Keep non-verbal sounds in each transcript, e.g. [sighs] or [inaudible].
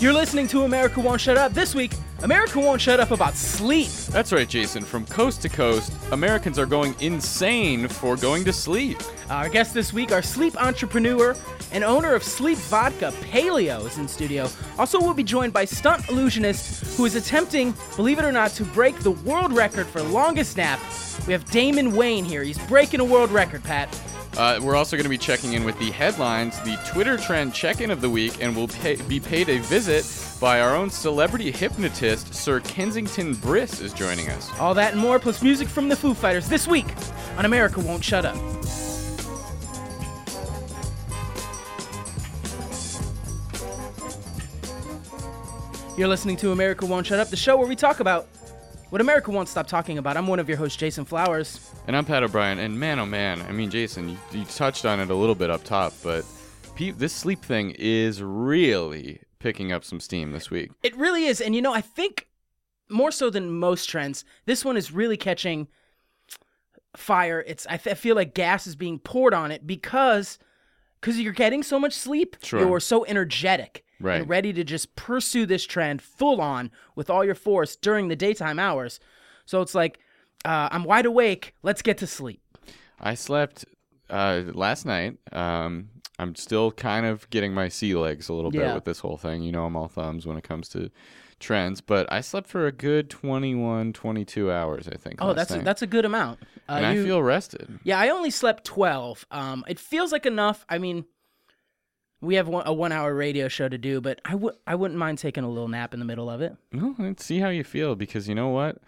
You're listening to America Won't Shut Up. This week, America won't shut up about sleep. That's right, Jason. From coast to coast, Americans are going insane for going to sleep. Our guest this week, our sleep entrepreneur and owner of Sleep Vodka, Paleo, is in studio. Also, we'll be joined by stunt illusionist who is attempting, believe it or not, to break the world record for longest nap. We have Damon Wayne here. He's breaking a world record, Pat. Uh, we're also going to be checking in with the headlines, the Twitter trend check in of the week, and we'll pay, be paid a visit by our own celebrity hypnotist, Sir Kensington Briss, is joining us. All that and more, plus music from the Foo Fighters this week on America Won't Shut Up. You're listening to America Won't Shut Up, the show where we talk about what America won't stop talking about. I'm one of your hosts, Jason Flowers. And I'm Pat O'Brien, and man, oh man, I mean, Jason, you, you touched on it a little bit up top, but pe- this sleep thing is really picking up some steam this week. It really is. And you know, I think more so than most trends, this one is really catching fire. It's I, th- I feel like gas is being poured on it because because you're getting so much sleep, Sure. you're so energetic Right. and ready to just pursue this trend full on with all your force during the daytime hours. So it's like uh, I'm wide awake. Let's get to sleep. I slept uh, last night. Um, I'm still kind of getting my sea legs a little bit Yeah. with this whole thing. You know, I'm all thumbs when it comes to trends, but I slept for a good 21, 22 hours, I think. Oh, that's a, that's a good amount. Uh, and I feel rested. Yeah, I only slept 12. Um, it feels like enough. I mean, we have one, a one hour radio show to do, but I would I wouldn't mind taking a little nap in the middle of it. Let's see how you feel because you know what?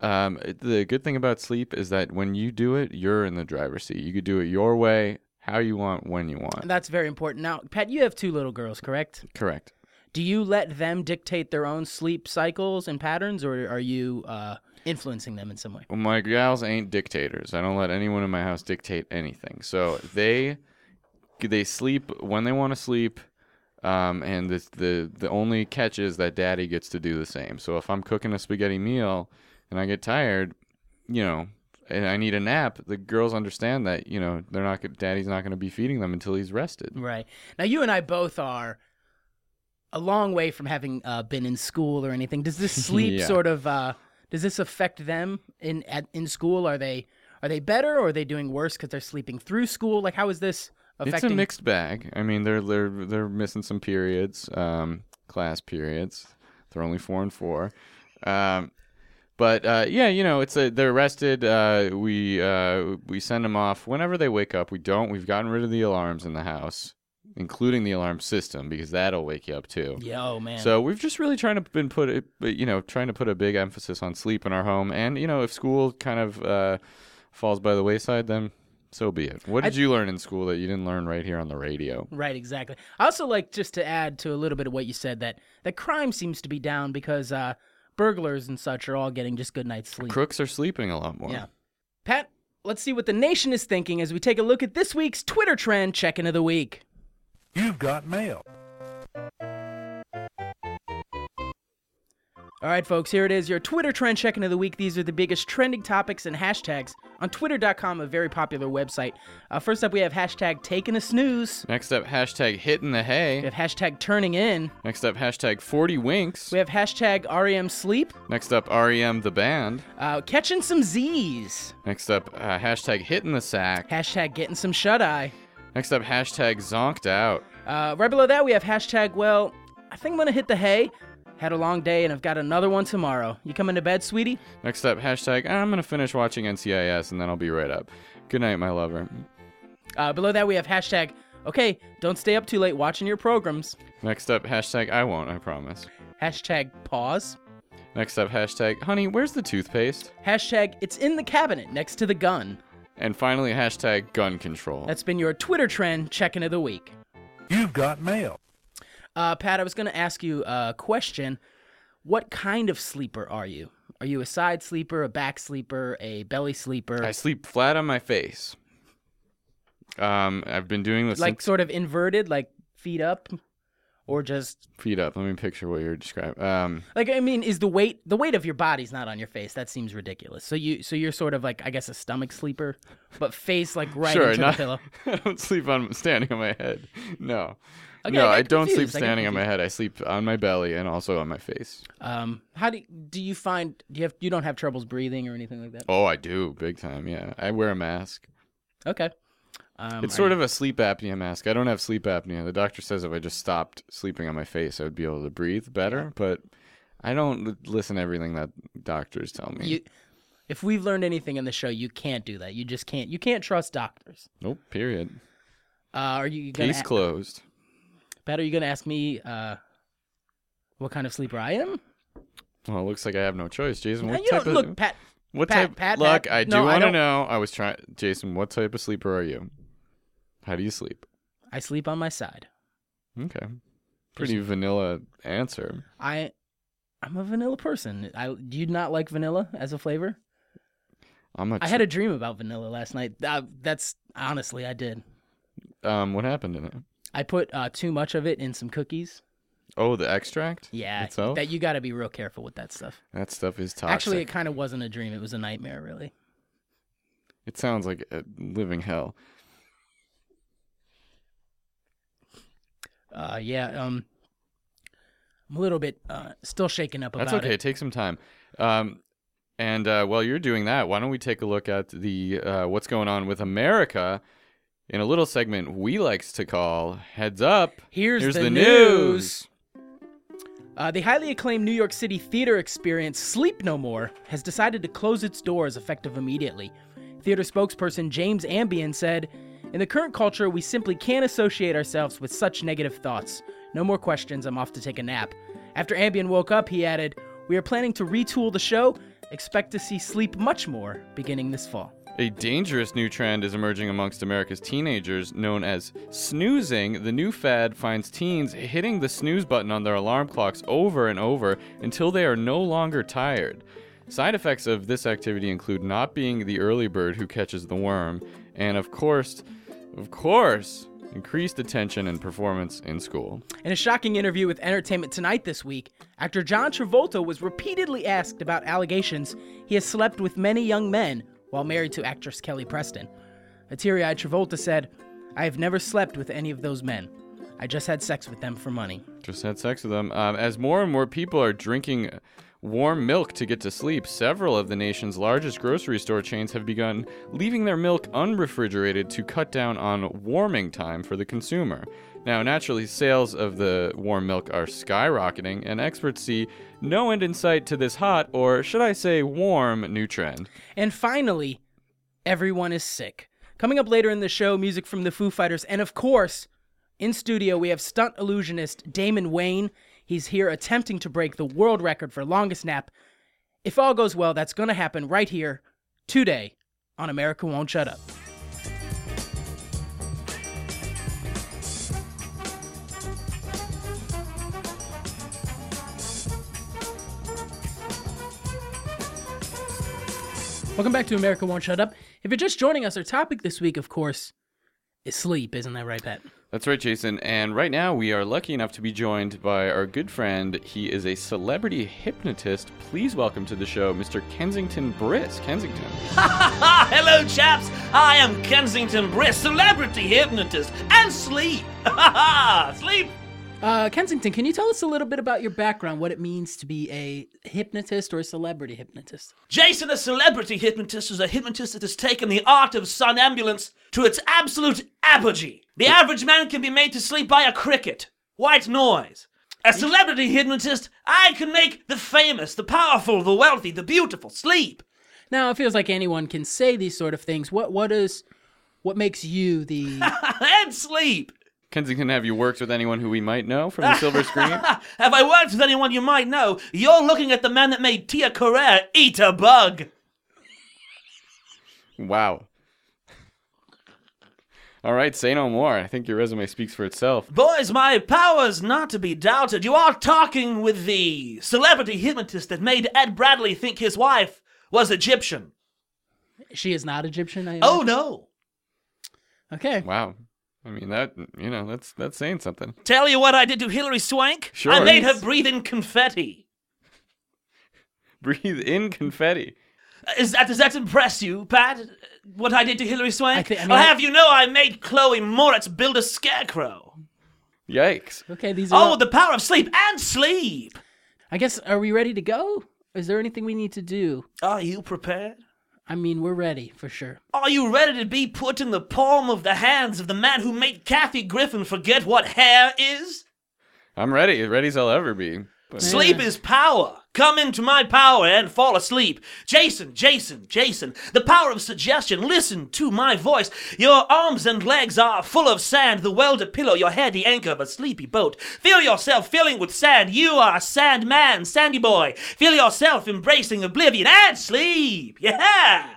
Um, the good thing about sleep is that when you do it, you're in the driver's seat. You could do it your way, how you want, when you want. That's very important. Now, Pat, you have two little girls, correct? Correct. Do you let them dictate their own sleep cycles and patterns, or are you uh, influencing them in some way? Well, my gals ain't dictators. I don't let anyone in my house dictate anything. So they they sleep when they want to sleep, um, and the, the the only catch is that daddy gets to do the same. So if I'm cooking a spaghetti meal and I get tired, you know, and I need a nap, the girls understand that you know they're not daddy's not going to be feeding them until he's rested. Right. Now, you and I both are a long way from having uh, been in school or anything. Does this [laughs] sleep Yeah. sort of uh, does this affect them in at, in school? Are they are they better or are they doing worse because they're sleeping through school? Like, how is this affecting? It's a mixed bag. I mean, they're they're they're missing some periods, um, class periods. They're only four and four, um, but uh, yeah, you know, it's a they're rested. Uh, we uh, we send them off whenever they wake up. We don't. We've gotten rid of the alarms in the house, including the alarm system, because that'll wake you up too. Yo, man. So we've just really trying to been put it, you know, trying to put a big emphasis on sleep in our home, and you know, if school kind of uh, falls by the wayside, then so be it. What did you learn in school that you didn't learn right here on the radio? Right, exactly. I also like just to add to a little bit of what you said that that crime seems to be down because uh, burglars and such are all getting just good night's sleep. Crooks are sleeping a lot more. Yeah. Pat, let's see what the nation is thinking as we take a look at this week's Twitter trend check in of the week. You've got mail. All right, folks, here it is your Twitter trend check in of the week. These are the biggest trending topics and hashtags on twitter.com, a very popular website. Uh, first up, we have hashtag taking a snooze. Next up, hashtag hitting the hay. We have hashtag turning in. Next up, hashtag 40 winks. We have hashtag REM sleep. Next up, REM the band. Uh, catching some Z's. Next up, uh, hashtag hitting the sack. Hashtag getting some shut eye. Next up, hashtag zonked out. Uh, right below that, we have hashtag, well, I think I'm going to hit the hay. Had a long day and I've got another one tomorrow. You coming to bed, sweetie? Next up, hashtag I'm going to finish watching NCIS and then I'll be right up. Good night, my lover. Uh, below that, we have hashtag, okay, don't stay up too late watching your programs. Next up, hashtag I won't, I promise. Hashtag pause. Next up, hashtag honey, where's the toothpaste? Hashtag it's in the cabinet next to the gun. And finally, hashtag gun control. That's been your Twitter trend check-in of the week. You've got mail. Uh, Pat, I was going to ask you a question. What kind of sleeper are you? Are you a side sleeper, a back sleeper, a belly sleeper? I sleep flat on my face. Um, I've been doing this like since sort of inverted, like feet up, or just feet up. Let me picture what you're describing. Um, like I mean, is the weight the weight of your body's not on your face? That seems ridiculous. So you so you're sort of like I guess a stomach sleeper, but face like right sure, into not, the pillow. [laughs] I don't sleep on standing on my head. No, Okay, no, got I don't sleep. I standing on my head. I sleep on my belly and also on my face. Um, how do do you find? Do you have you don't have troubles breathing or anything like that? Oh, I do, big time. Yeah, I wear a mask. Okay. Um, It's sort you- of a sleep apnea mask. I don't have sleep apnea. The doctor says if I just stopped sleeping on my face, I would be able to breathe better. But I don't l- listen to everything that doctors tell me. You, if we've learned anything in the show, you can't do that. You just can't. You can't trust doctors. nope. Period. Uh, are you gonna? Case closed. Pat, are you gonna ask me uh, what kind of sleeper I am? Well, it looks like I have no choice, Jason. What you type of look, Pat. what Pat, type? Pat, look, Pat. I do No, want to know. I was trying, Jason. What type of sleeper are you? How do you sleep? I sleep on my side. Okay. Pretty vanilla answer. I, I'm a vanilla person. I do you not like vanilla as a flavor? I'm a. I had a dream about vanilla last night. Uh, that's honestly, I did. um. What happened in it? I put uh, too much of it in some cookies. Oh, the extract. Yeah, Itself? that you got to be real careful with that stuff. That stuff is toxic. Actually, it kind of wasn't a dream; it was a nightmare, really. it sounds like a living hell. Uh, yeah. Um, I'm a little bit uh, still shaken up That's okay. it. Take some time. Um, and uh, while you're doing that, why don't we take a look at the uh, what's going on with America in a little segment we likes to call "Heads Up." Here's, Here's the, the news. Uh, the highly acclaimed New York City theater experience Sleep No More has decided to close its doors effective immediately. Theater spokesperson James Ambien said, In the current culture, we simply can't associate ourselves with such negative thoughts. No more questions, I'm off to take a nap. After Ambien woke up, he added, We are planning to retool the show. Expect to see Sleep much more beginning this fall. A dangerous new trend is emerging amongst America's teenagers known as snoozing. The new fad finds teens hitting the snooze button on their alarm clocks over and over until they are no longer tired. Side effects of this activity include not being the early bird who catches the worm, and of course, of course, increased attention and performance in school. In a shocking interview with Entertainment Tonight this week, actor John Travolta was repeatedly asked about allegations he has slept with many young men while married to actress Kelly Preston. A teary eyed Travolta said, I have never slept with any of those men. I just had sex with them for money. Just had sex with them. Um, as more and more people are drinking warm milk to get to sleep, several of the nation's largest grocery store chains have begun leaving their milk unrefrigerated to cut down on warming time for the consumer. Now, naturally, sales of the warm milk are skyrocketing, and experts see no end in sight to this hot, or should I say warm, new trend. And finally, everyone is sick. Coming up later in the show, music from the Foo Fighters, and of course, in studio, we have stunt illusionist Damon Wayne. He's here attempting to break the world record for longest nap. If all goes well, that's going to happen right here, today, on America Won't Shut Up. Welcome back to America Won't Shut Up. If you're just joining us, our topic this week, of course, is sleep. Isn't that right, Pat? That's right, Jason. And right now, we are lucky enough to be joined by our good friend. He is a celebrity hypnotist. Please welcome to the show, Mr. Kensington Briss. Kensington. [laughs] Hello, chaps. I am Kensington Briss, celebrity hypnotist, and sleep. [laughs] sleep. Uh, Kensington, can you tell us a little bit about your background, what it means to be a hypnotist or a celebrity hypnotist? Jason, a celebrity hypnotist, is a hypnotist that has taken the art of somnambulance to its absolute apogee. The average man can be made to sleep by a cricket. White noise. A celebrity hypnotist, I can make the famous, the powerful, the wealthy, the beautiful sleep. Now, it feels like anyone can say these sort of things. What what is what makes you the [laughs] and sleep. Kensington, have you worked with anyone who we might know from the [laughs] silver screen? Have I worked with anyone you might know? You're looking at the man that made Tia Carrere eat a bug. wow. [laughs] All right, say no more. I think your resume speaks for itself. Boys, my powers not to be doubted. You are talking with the celebrity hypnotist that made Ed Bradley think his wife was Egyptian. she is not Egyptian? I Oh no. okay. Wow. I mean that you know that's that's saying something. Tell you what I did to Hilary Swank? Sure. I made her breathe in confetti. [laughs] Breathe in confetti. Uh, is that, does that impress you, Pat? Uh, what I did to Hilary Swank? I thi- I mean, I'll I- have you know I made Chloe Moretz build a scarecrow. Yikes. Okay, these are. Oh, all- the power of sleep and sleep. I guess. Are we ready to go? Is there anything we need to do? Are you prepared? I mean, we're ready for sure. Are you ready to be put in the palm of the hands of the man who made Kathy Griffin forget what hair is? I'm ready. As ready as I'll ever be. But Sleep is power. Come into my power and fall asleep. Jason, Jason, Jason, the power of suggestion. Listen to my voice. Your arms and legs are full of sand, the well to pillow your head, the anchor of a sleepy boat. Feel yourself filling with sand. You are a sand man, sandy boy. Feel yourself embracing oblivion and sleep. Yeah.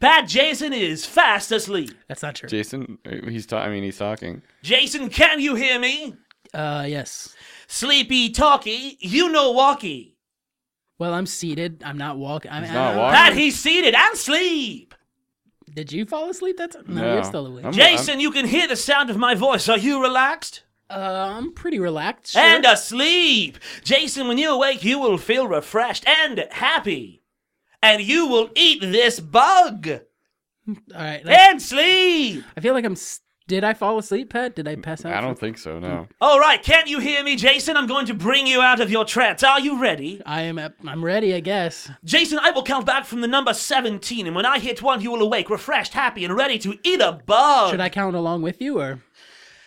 Pat Jason is fast asleep. That's not true. Jason, he's ta- I mean, he's talking. Jason, can you hear me? Uh, yes. Sleepy talkie, you know walkie. Well, I'm seated. I'm not walking. I'm He's not I- walking. Pat, he's seated and sleep. Did you fall asleep? That's no, No. you're still awake. I'm- Jason, you can hear the sound of my voice. Are you relaxed? uh, I'm pretty relaxed. Sure. And asleep. Jason, when you awake, you will feel refreshed and happy. And you will eat this bug all right. like- and sleep. I feel like I'm. s- Did I fall asleep, Pat? Did I pass out? I don't think so, no. All right, can't you hear me, Jason? I'm going to bring you out of your trance. Are you ready? I am. At, I'm ready. I guess. Jason, I will count back from the number 17, and when I hit one, you will awake, refreshed, happy, and ready to eat a bug. Should I count along with you, or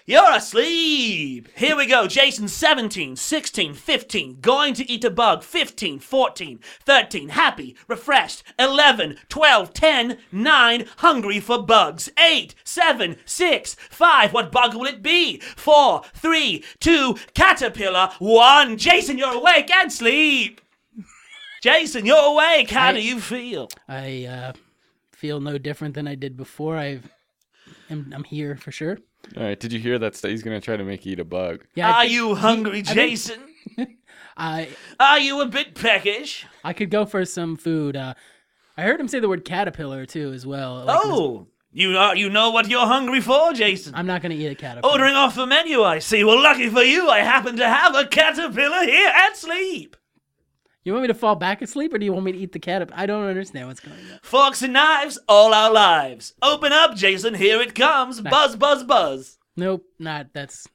You're asleep. Here we go. Jason 17, 16, 15, going to eat a bug. 15, 14, 13, happy, refreshed. 11, 12, 10, 9, hungry for bugs. 8, 7, 6, 5. What bug will it be? 4, 3, 2, caterpillar. 1. Jason, you're awake and sleep. [laughs] Jason, you're awake. How I- do you feel? I uh, feel no different than I did before. I've. I'm, I'm here for sure. All right, did you hear that? St- he's going to try to make you eat a bug. Yeah. I Are think- you hungry, I think- Jason? [laughs] I Are you a bit peckish? I could go for some food. Uh, I heard him say the word caterpillar too, as well. Like, Oh, you are, you know what you're hungry for, Jason. I'm not gonna eat a caterpillar. Ordering off the menu, I see. Well, lucky for you, I happen to have a caterpillar here at sleep. You want me to fall back asleep, or do you want me to eat the caterpillar? I don't understand what's going on. Forks and knives, all our lives. Open up, Jason. Here it comes. Buzz, buzz, buzz. Nope, not that's.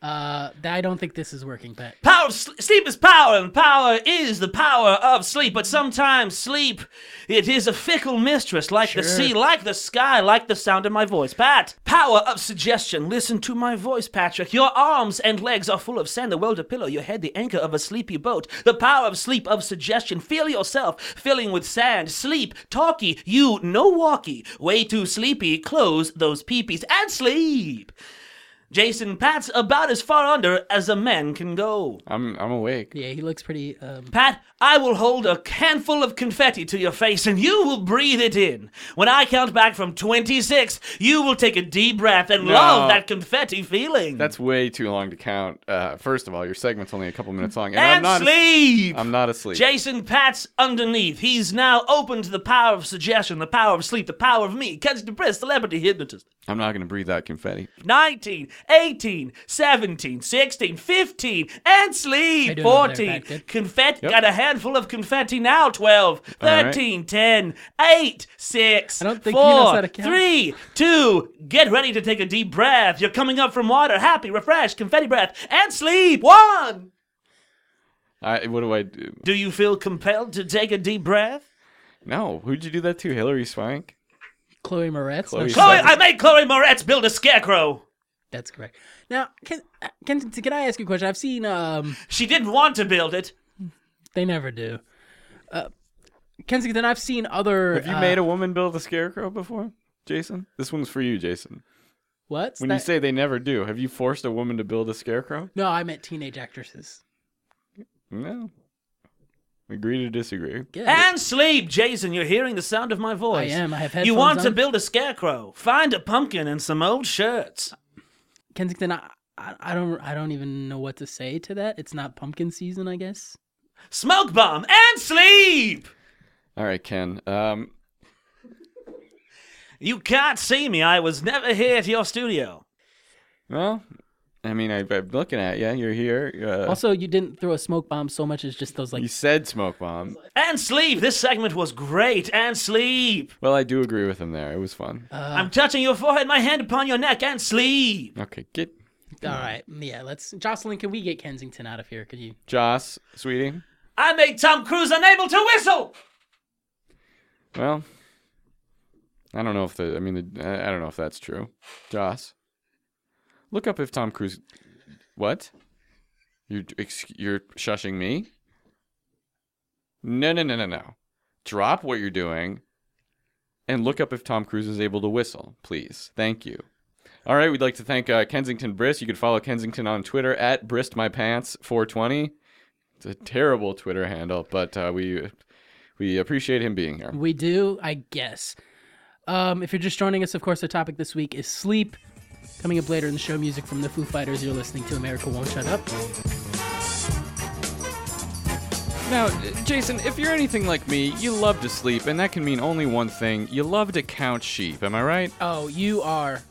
Uh, I don't think this is working, Pat. Power sl- sleep is power, and power is the power of sleep. But sometimes sleep, it is a fickle mistress, like the Sure. sea, like the sky, like the sound of my voice. Pat, power of suggestion. Listen to my voice, Patrick. Your arms and legs are full of sand, the world to pillow your head, the anchor of a sleepy boat. The power of sleep, of suggestion. Feel yourself filling with sand. Sleep, talkie, you no walkie. Way too sleepy. Close those peepees and sleep. Jason Pat's about as far under as a man can go. I'm I'm awake. Yeah, he looks pretty. Um, Pat, I will hold a handful of confetti to your face and you will breathe it in. When I count back from 26, you will take a deep breath and No. love that confetti feeling. That's way too long to count. Uh, first of all, your segment's only a couple minutes long, and, and I'm not. sleep. I'm not asleep. Jason Pat's underneath. He's now open to the power of suggestion, the power of sleep, the power of me. Catch the breath, celebrity hypnotist. I'm not going to breathe that confetti. 19, 18, 17, 16, 15, and sleep. you doing over there, 14. Confetti. Yep. Got a handful of confetti now. 12, All right. 13, 10, 8, 6, I don't think he knows 4, how to count. 3, 2. Get ready to take a deep breath. You're coming up from water. Happy, refreshed, confetti breath, and sleep. 1. I, what do I do? Do you feel compelled to take a deep breath? No, who'd you do that to? Hilary Swank? Chloe Moretz. Chloe Chloe, I made Chloe Moretz build a scarecrow. That's correct. Now, can can can I ask you a question? I've seen um, She didn't want to build it. they never do. Uh, Kensington, I've seen other. Have you uh, made a woman build a scarecrow before, Jason? This one's for you, Jason. what? When you say they never do, have you forced a woman to build a scarecrow? no, I meant teenage actresses. No. Agree to disagree. Yeah, And sleep, Jason. You're hearing the sound of my voice. I am. I have headphones You want to build a scarecrow? Find a pumpkin and some old shirts. Kensington. I, I, I don't. I don't even know what to say to that. It's not pumpkin season, I guess. Smoke bomb and sleep. All right, Ken. Um, You can't see me. I was never here at your studio. well, I mean, I, I'm looking at you. You're here. Uh, Also, you didn't throw a smoke bomb so much as just those like. you said smoke bomb. And sleep. This segment was great. And sleep. Well, I do agree with him there. It was fun. Uh, I'm touching your forehead, my hand upon your neck, and sleep. Okay, get All right. Yeah. Let's. Jocelyn, can we get Kensington out of here? Could you? Joss, sweetie. I made Tom Cruise unable to whistle. Well, I don't know if the. I mean, the, I I don't know if that's true. Joss, look up if Tom Cruise. What? You you're shushing me? No, no, no, no, no. Drop what you're doing, and look up if Tom Cruise is able to whistle, please. Thank you. All right, we'd like to thank uh, Kensington Brist. You can follow Kensington on Twitter at BristMyPants420. It's a terrible Twitter handle, but uh, we we appreciate him being here. We do, I guess. Um, if you're just joining us, of course, the topic this week is sleep. Coming up later in the show, music from the Foo Fighters. You're listening to America Won't Shut Up. Now, Jason, if you're anything like me, you love to sleep, and that can mean only one thing. You love to count sheep. Am I right? Oh, you are,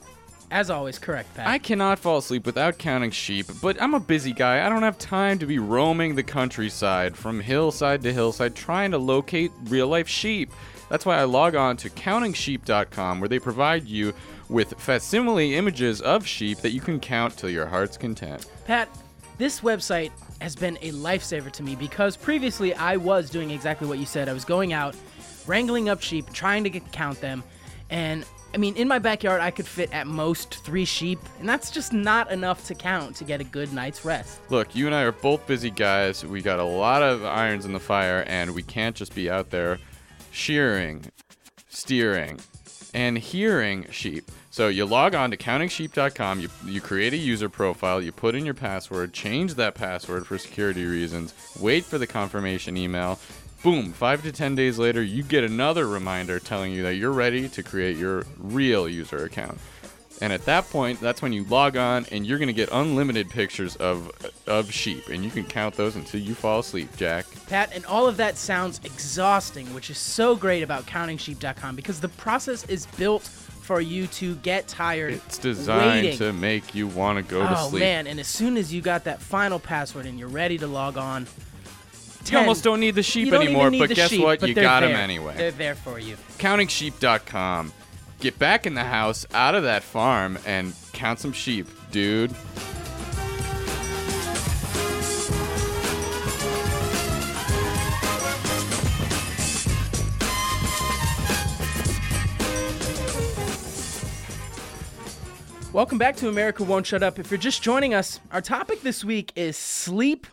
as always, correct, Pat. I cannot fall asleep without counting sheep, but I'm a busy guy. I don't have time to be roaming the countryside from hillside to hillside trying to locate real life sheep. That's why I log on to countingsheep.com where they provide you with facsimile images of sheep that you can count to your heart's content. Pat, this website has been a lifesaver to me because previously I was doing exactly what you said. I was going out, wrangling up sheep, trying to get, count them, and I mean, in my backyard, I could fit at most three sheep, and that's just not enough to count to get a good night's rest. Look, you and I are both busy guys. We got a lot of irons in the fire, and we can't just be out there shearing, steering, and hearing sheep. So you log on to countingsheep.com, you, you create a user profile, you put in your password, change that password for security reasons, wait for the confirmation email. Boom, five to 10 days later, you get another reminder telling you that you're ready to create your real user account. And at that point, that's when you log on and you're going to get unlimited pictures of of sheep and you can count those until you fall asleep, Jack. Pat, and all of that sounds exhausting, which is so great about countingsheep.com because the process is built for you to get tired. It's designed waiting. to make you want to go to oh, sleep. Oh man, and as soon as you got that final password and you're ready to log on, You almost don't need the sheep anymore, but guess sheep, what? but You got them anyway. They're there for you. countingsheep.com. Get back in the house, out of that farm, and count some sheep, dude. Welcome back to America Won't Shut Up. If you're just joining us, our topic this week is sleep.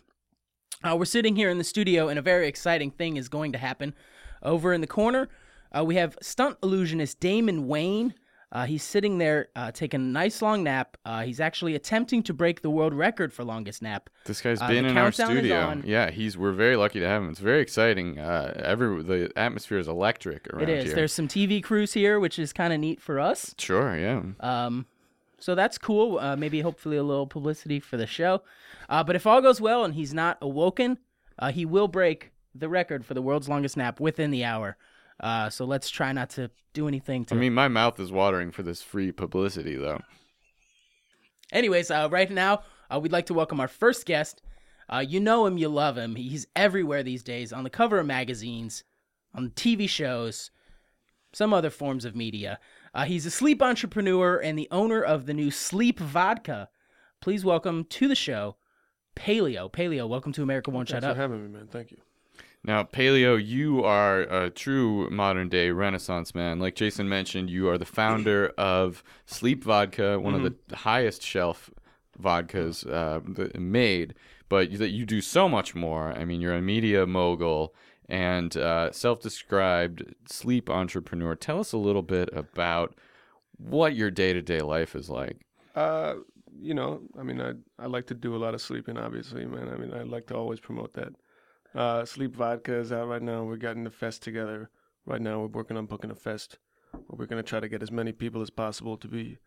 Uh, we're sitting here in the studio, and a very exciting thing is going to happen. Over in the corner, uh, we have stunt illusionist Damon Wayne. Uh, he's sitting there uh, taking a nice long nap. Uh, he's actually attempting to break the world record for longest nap. This guy's Uh, been in our studio. Yeah, he's. We're very lucky to have him. It's very exciting. Uh, every the atmosphere is electric around here. It is. here. There's some TV crews here, which is kind of neat for us. Sure, yeah. Um, so that's cool. Uh, maybe hopefully a little publicity for the show. Uh, but if all goes well and he's not awoken, uh, he will break the record for the world's longest nap within the hour. Uh, so let's try not to do anything to. I mean, my mouth is watering for this free publicity, though. Anyways, uh, right now uh, we'd like to welcome our first guest. Uh, you know him, you love him. He's everywhere these days, on the cover of magazines, on TV shows, some other forms of media. Uh, he's a sleep entrepreneur and the owner of the new Sleep Vodka. Please welcome to the show, Paleo. Paleo, welcome to America Won't Shut Up. Thanks Up. for having me, man. Thank you. Now, Paleo, you are a true modern day Renaissance man. Like Jason mentioned, you are the founder of Sleep Vodka, one of the highest shelf vodkas uh, made. But you, that you do so much more. I mean, you're a media mogul and uh, self-described sleep entrepreneur. Tell us a little bit about what your day-to-day life is like. Uh, you know, I mean, I I like to do a lot of sleeping, obviously, man. I mean, I like to always promote that. Uh, Sleep Vodka is out right now. We're getting the fest together. Right now, we're working on booking a fest. Where we're gonna try to get as many people as possible to be.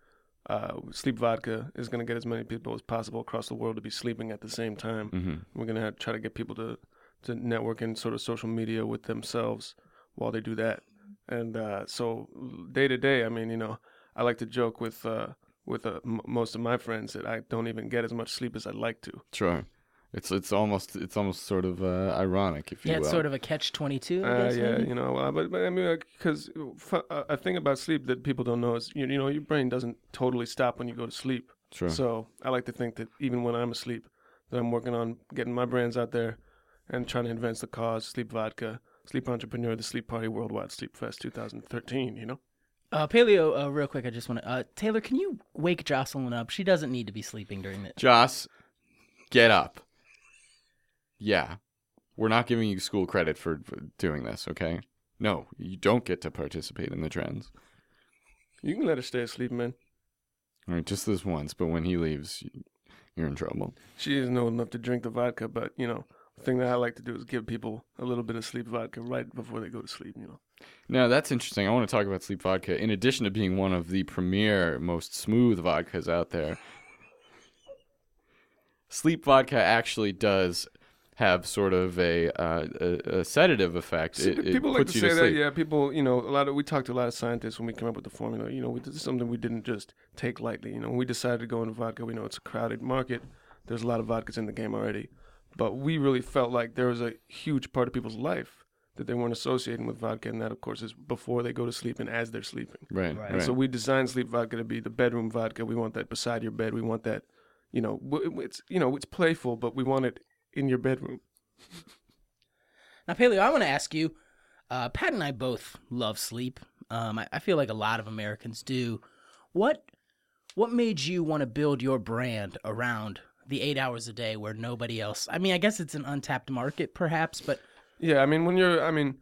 Uh, Sleep Vodka is gonna get as many people as possible across the world to be sleeping at the same time. hmm We're gonna try to get people to to network and sort of social media with themselves while they do that. And uh, so day to day, I mean, you know, I like to joke with uh, with uh, m- most of my friends that I don't even get as much sleep as I'd like to. Sure. It's it's almost it's almost sort of uh, ironic, if you Yeah, will. it's sort of a catch 22. Uh, yeah, maybe? you know, uh, but, but I mean, because a thing about sleep that people don't know is, you, you know, your brain doesn't totally stop when you go to sleep. Sure. So I like to think that even when I'm asleep, that I'm working on getting my brands out there and trying to advance the cause. Sleep Vodka, Sleep Entrepreneur, the Sleep Party Worldwide Sleep Fest 2013. You know. Uh, Paleo, uh, real quick, I just want to. Uh, Taylor, can you wake Jocelyn up? She doesn't need to be sleeping during the. Joss, get up. Yeah. We're not giving you school credit for for doing this, okay? No, you don't get to participate in the trends. You can let her stay asleep, man. All right, just this once, but when he leaves, you- you're in trouble. She isn't old enough to drink the vodka, but you know, the thing that I like to do is give people a little bit of sleep vodka right before they go to sleep. You know. Now, that's interesting. I want to talk about Sleep Vodka. In addition to being one of the premier, most smooth vodkas out there, Sleep Vodka actually does have sort of a, uh, a, a sedative effect. It, it people like to you say that, sleep. yeah. People, you know, a lot of we talked to a lot of scientists when we came up with the formula. You know, we, this is something we didn't just take lightly. You know, when we decided to go into vodka. We know it's a crowded market. There's a lot of vodkas in the game already, but we really felt like there was a huge part of people's life that they weren't associating with vodka, and that, of course, is before they go to sleep and as they're sleeping. Right, Right. right. And so we designed sleep vodka to be the bedroom vodka. We want that beside your bed. We want that, you know, it's you know it's playful, but we want it in your bedroom. Now, Paleo, I want to ask you. Uh, Pat and I both love sleep. Um, I, I feel like a lot of Americans do. What What made you want to build your brand around the eight hours a day where nobody else? I mean, I guess it's an untapped market, perhaps, but Yeah, I mean, when you're, I mean,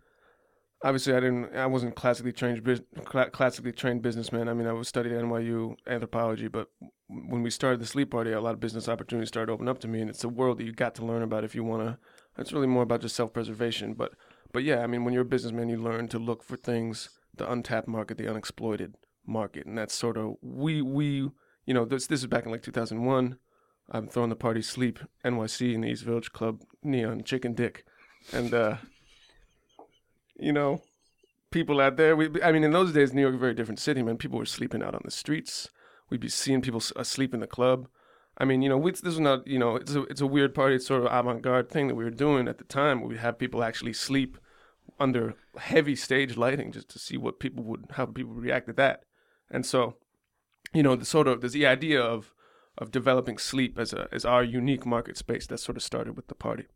obviously, I didn't, I wasn't classically trained, classically trained businessman. I mean, I was studied at NYU anthropology, but when we started the sleep party, a lot of business opportunities started to open up to me, and it's a world that you got to learn about if you want to. It's really more about just self-preservation, but, but yeah, I mean, when you're a businessman, you learn to look for things, the untapped market, the unexploited market, and that's sort of we we, you know, this this is back in like 2001. I'm throwing the party sleep NYC in the East Village Club, Neon Chicken Dick and uh you know people out there. We i mean in those days new york a very different city man. People were sleeping out on the streets. We'd be seeing people asleep uh, in the club. I mean you know we, this was not you know it's a, it's a weird party it's sort of avant-garde thing that we were doing at the time We'd have people actually sleep under heavy stage lighting just to see what people would how people would react to that. And so you know the sort of there's the idea of of developing sleep as a as our unique market space that sort of started with the party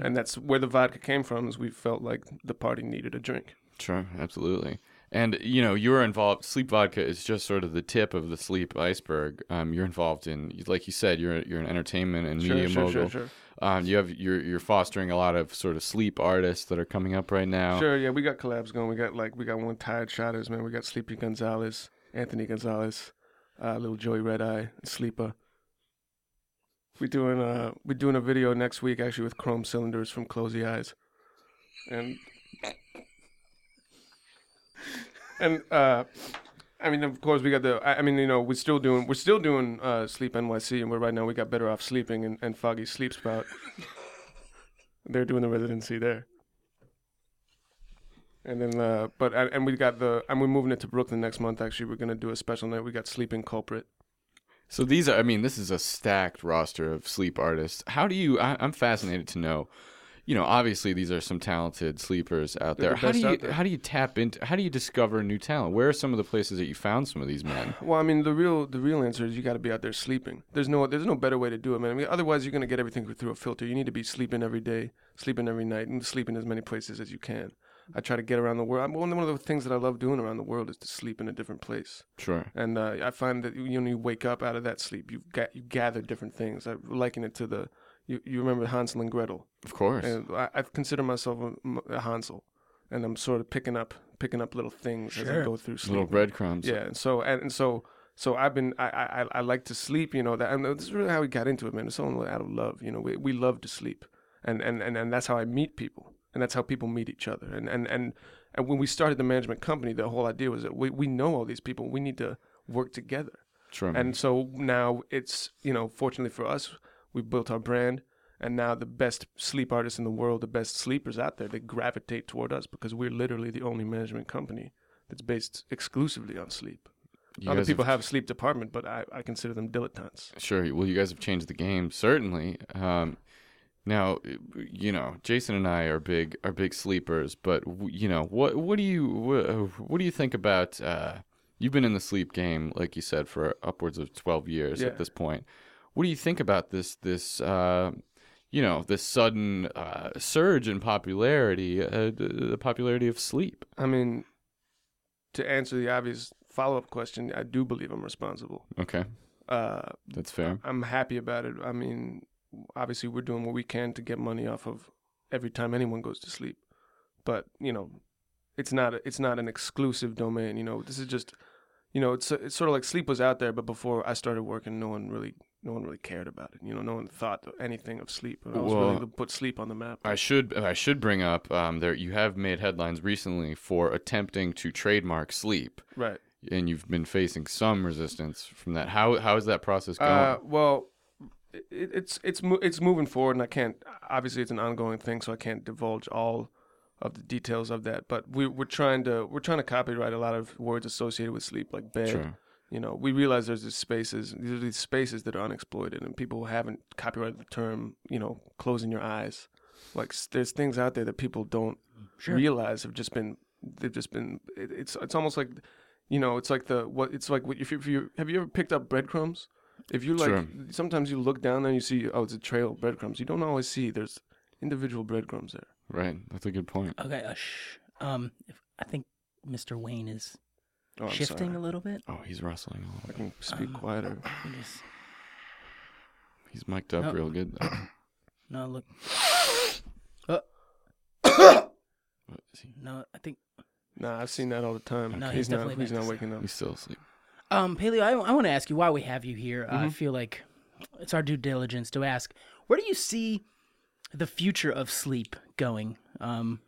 and that's where the vodka came from is we felt like the party needed a drink Sure, absolutely. And you know, you're involved. Sleep vodka is just sort of the tip of the sleep iceberg. Um, you're involved in, like you said, you're you're an entertainment and media sure, mogul. sure, sure. Um, you have you're you're fostering a lot of sort of sleep artists that are coming up right now. Sure, yeah, we got collabs going. We got like we got one tired shotters, man. We got Sleepy Gonzalez, Anthony Gonzalez, uh, little Joey Red Eye, Sleeper. We doing uh we doing a video next week actually with Chrome Cylinders from Close the Eyes, and and uh. I mean, of course, we got the. I I mean, you know, we're still doing. We're still doing uh, Sleep NYC, and we're right now. We got Better Off Sleeping and, and Foggy Sleep Spout. [laughs] They're doing the residency there. And then, uh, but and and we got the, and we're moving it to Brooklyn next month. Actually, we're gonna do a special night. We got Sleeping Culprit. So these are, I mean, this is a stacked roster of sleep artists. How do you? I, I'm fascinated to know. You know, obviously these are some talented sleepers out there. the How do you how do you tap into? How do you discover new talent? Where are some of the places that you found some of these men? [sighs] Well, I mean, the real, the real answer is you got to be out there sleeping. There's no, there's no better way to do it, man. I mean, otherwise you're gonna get everything through a filter. You need to be sleeping every day, sleeping every night, and sleeping as many places as you can. I try to get around the world. I'm- One of the things that I love doing around the world is to sleep in a different place. Sure. And uh, I find that you know you wake up out of that sleep, you ga- you gather different things. I liken it to the you, you remember Hansel and Gretel, Of course. and I, I consider myself a, a Hansel, and I'm sort of picking up picking up little things as I go through sleep. Little breadcrumbs. Yeah, and so and, and so so I've been I, I I- I like to sleep. You know that and this is really how we got into it, man. It's only out of love. You know, we we love to sleep, and and and, and that's how I meet people, and that's how people meet each other. And and and and when we started the management company, the whole idea was that we we know all these people. We need to work together. Sure. And so now it's, you know, fortunately for us, we've built our brand. And now the best sleep artists in the world, the best sleepers out there, they gravitate toward us because we're literally the only management company that's based exclusively on sleep. You Other people have, a sleep department, but I, I consider them dilettantes. Sure. Well, you guys have changed the game certainly. Um, now, you know, Jason and I are big are big sleepers, but you know, what what do you what, what do you think about uh, You've been in the sleep game, like you said, for upwards of 12 years Yeah. at this point. What do you think about this? This, uh, you know, this sudden uh, surge in popularity, uh, the popularity of sleep. I mean, to answer the obvious follow up question, I do believe I'm responsible. Okay, Uh, that's fair. I'm happy about it. I mean, obviously, we're doing what we can to get money off of every time anyone goes to sleep. But you know, it's not it's not an exclusive domain. You know, this is just you know, it's it's sort of like sleep was out there, but before I started working, no one really no one really cared about it. You know, no one thought anything of sleep. I was Well, willing to put sleep on the map. I should I should bring up um, there. You have made headlines recently for attempting to trademark sleep, right. and you've been facing some resistance from that. How how is that process going? Uh, well, it, it's it's it's moving forward, and I can't. Obviously, it's an ongoing thing, so I can't divulge all of the details of that. But we, we're trying to we're trying to copyright a lot of words associated with sleep, like bed. Sure. You know, we realize there's these spaces. These are these spaces that are unexploited, and people haven't copyrighted the term. You know, closing your eyes. Like there's things out there that people don't realize have just been they've just been. It, it's it's almost like, you know, it's like the what it's like what- if you, if you have you ever picked up breadcrumbs. If you like, Sure. sometimes you look down there and you see, oh, it's a trail of breadcrumbs. You don't always see there's individual breadcrumbs there. Right. That's a good point. Okay, uh, shh. Um, if, I think Mr. Wayne is Oh, shifting sorry. a little bit. Oh, he's rustling a I little. can speak quieter. Just- He's mic'd up No. real good. though. [coughs] No, look. [coughs] [coughs] What is he? No, I think. Nah, I've seen that all the time. No, he's, he's not. He's not waking up. He's still asleep. Um, Paleo, I, I want to ask you why we have you here. Uh, I feel like it's our due diligence to ask where do you see the future of sleep going? Um,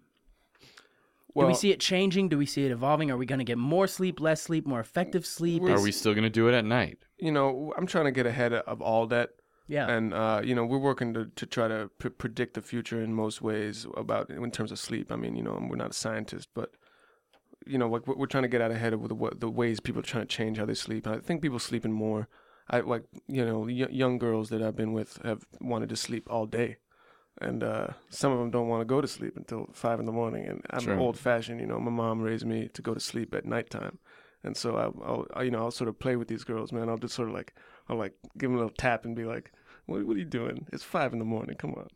Well, do we see it changing? Do we see it evolving? Are we going to get more sleep, less sleep, more effective sleep? We're- we still gonna do it at night? you know, I'm trying to get ahead of all that. yeah. and uh, you know we're working to, to try to pre- predict the future in most ways about in terms of sleep. I mean, you know, we're not a scientist, but you know, like we're, we're trying to get out ahead of the what the ways people are trying to change how they sleep. I think people sleeping more. I like you know y- young girls that I've been with have wanted to sleep all day. And uh, some of them don't want to go to sleep until five in the morning. And I'm Sure. old fashioned, you know. My mom raised me to go to sleep at nighttime, and so I, I'll, I, you know, I'll sort of play with these girls, man. I'll just sort of like, I'll like give them a little tap and be like, what, what are you doing? It's five in the morning. Come on.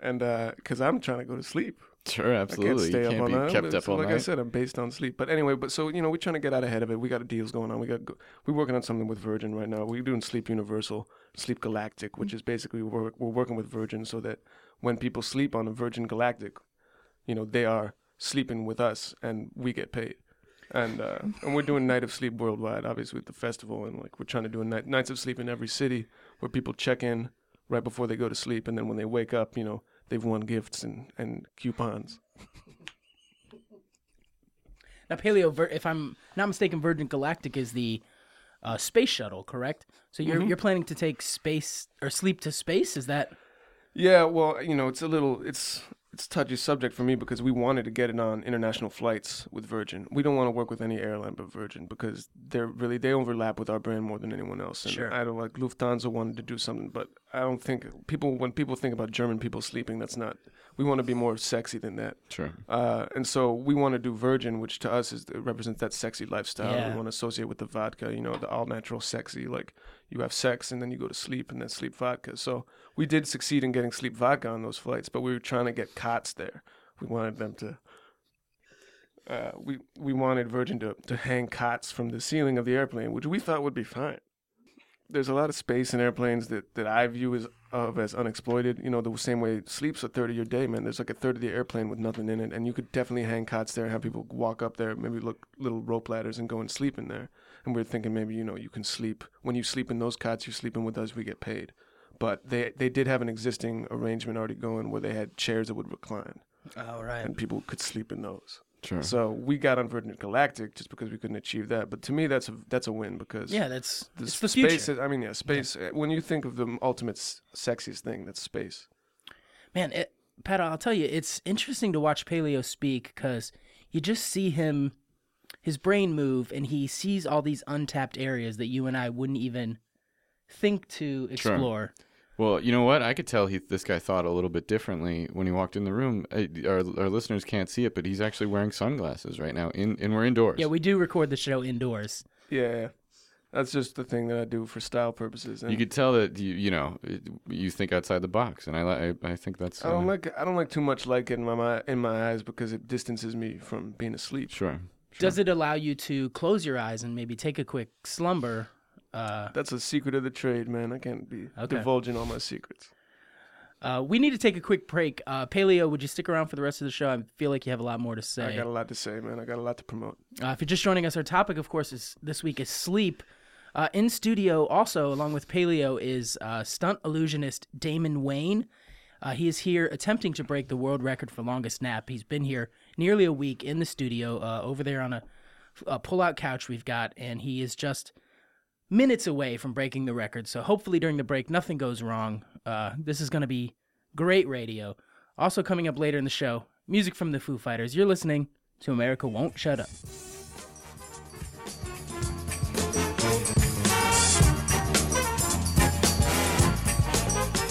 And because I'm trying to go to sleep, Sure, absolutely. I can't stay you up can't be night. kept up all like I said, I'm based on sleep. But anyway, but so you know, we're trying to get out ahead of it. We got deals going on. We got go- we're working on something with Virgin right now. We're doing Sleep Universal, Sleep Galactic, which is basically we're we're working with Virgin so that when people sleep on a Virgin Galactic, you know, they are sleeping with us and we get paid. And uh, and we're doing Night of Sleep worldwide, obviously with the festival, and like we're trying to do a night, nights of sleep in every city where people check in right before they go to sleep, and then when they wake up, you know, they've won gifts and and coupons. [laughs] Now, Paleo, if I'm not mistaken, Virgin Galactic is the uh, space shuttle, correct? So you're Mm-hmm. you're planning to take space or sleep to space? Is that Yeah, well, you know, it's a little it's it's a touchy subject for me because we wanted to get it on international flights with Virgin. We don't want to work with any airline but Virgin because they're really they overlap with our brand more than anyone else. And Sure. I don't like Lufthansa wanted to do something, but I don't think people when people think about German people sleeping, that's not. We want to be more sexy than that. Sure. Uh, and so we want to do Virgin, which to us is represents that sexy lifestyle. Yeah. We want to associate with the vodka, you know, the all natural sexy. Like you have sex and then you go to sleep and then sleep vodka. So we did succeed in getting sleep vodka on those flights, but we were trying to get cots there. We wanted them to. Uh, we we wanted Virgin to to hang cots from the ceiling of the airplane, which we thought would be fine. There's a lot of space in airplanes that, that I view as of as unexploited. You know, the same way sleep's a third of your day, man. There's like a third of the airplane with nothing in it, and you could definitely hang cots there, and have people walk up there, maybe look little rope ladders, and go and sleep in there. And we are thinking maybe you know you can sleep when you sleep in those cots, you're sleeping with us, we get paid. But they they did have an existing arrangement already going where they had chairs that would recline, all right? and people could sleep in those. Sure. So we got on Virgin Galactic just because we couldn't achieve that. But to me, that's a that's a win because Yeah, that's the it's the space. Is, I mean, yeah, space. uh When you think of the ultimate s- sexiest thing, that's space. Man, it, Pat, I'll tell you, it's interesting to watch Paleo speak because you just see him, his brain move, and he sees all these untapped areas that you and I wouldn't even think to explore. Well, you know what? I could tell he this guy thought a little bit differently when he walked in the room. Uh, Our, our listeners can't see it, but he's actually wearing sunglasses right now, in and we're indoors. Yeah, we do record the show indoors. Yeah, yeah. That's just the thing that I do for style purposes. And you could tell that you you know you think outside the box, and I I, I think that's I don't uh, like I don't like too much light in my mi- in my eyes because it distances me from being asleep. sure. Does it allow you to close your eyes and maybe take a quick slumber? Uh, That's a secret of the trade, man. I can't be Okay. divulging all my secrets. uh, we need to take a quick break. Uh, Paleo, would you stick around for the rest of the show? I feel like you have a lot more to say. I got a lot to say, man. I got a lot to promote. Uh, if you're just joining us, our topic, of course, is this week is sleep. Uh, in studio, also along with Paleo, is uh, stunt illusionist Damon Wayne. Uh, he is here attempting to break the world record for longest nap. He's been here nearly a week in the studio, uh, over there on a, a pull-out couch we've got, and he is just minutes away from breaking the record. So hopefully during the break, nothing goes wrong. Uh, this is going to be great radio. Also coming up later in the show, music from the Foo Fighters. You're listening to America Won't Shut Up.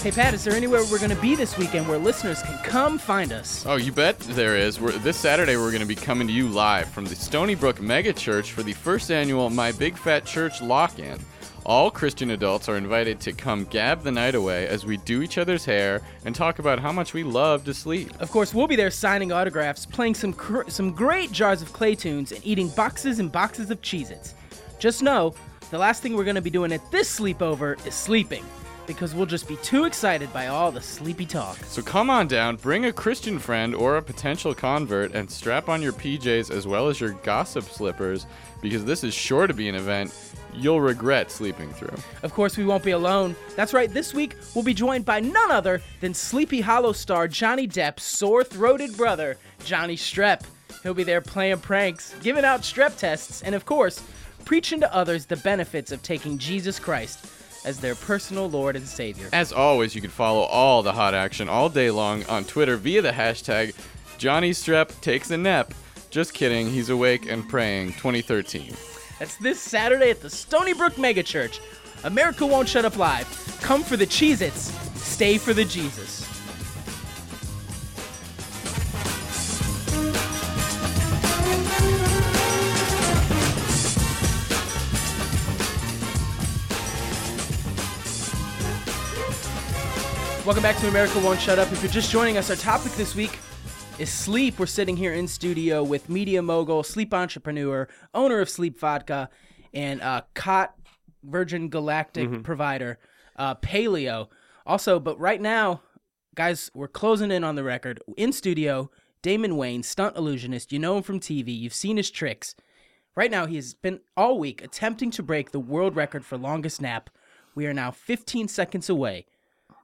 Hey Pat, is there anywhere we're going to be this weekend where listeners can come find us? Oh, you bet there is. We're, this Saturday, we're going to be coming to you live from the Stony Brook Mega Church for the first annual My Big Fat Church Lock In. All Christian adults are invited to come gab the night away as we do each other's hair and talk about how much we love to sleep. Of course, we'll be there signing autographs, playing some cr- some great jars of clay tunes, and eating boxes and boxes of Cheez-Its. Just know, the last thing we're going to be doing at this sleepover is sleeping, because we'll just be too excited by all the sleepy talk. So come on down, bring a Christian friend or a potential convert, and strap on your PJs as well as your gossip slippers because this is sure to be an event you'll regret sleeping through. Of course, we won't be alone. That's right, this week we'll be joined by none other than Sleepy Hollow star Johnny Depp's sore throated brother, Johnny Strep. He'll be there playing pranks, giving out strep tests, and of course, preaching to others the benefits of taking Jesus Christ as their personal Lord and Savior. As always, you can follow all the hot action all day long on Twitter via the hashtag Johnny Strep takes a nap. Just kidding, he's awake and praying 2013. That's this Saturday at the Stony Brook Mega Church. America won't shut up live. Come for the Cheez Its, stay for the Jesus. Welcome back to America Won't Shut Up. If you're just joining us, our topic this week is sleep. We're sitting here in studio with media mogul, sleep entrepreneur, owner of Sleep Vodka, and uh, Cot Virgin Galactic provider, uh, Paleo. Also, but right now, guys, we're closing in on the record. In studio, Damon Wayne, stunt illusionist. You know him from TV. You've seen his tricks. Right now, he has been all week attempting to break the world record for longest nap. We are now 15 seconds away.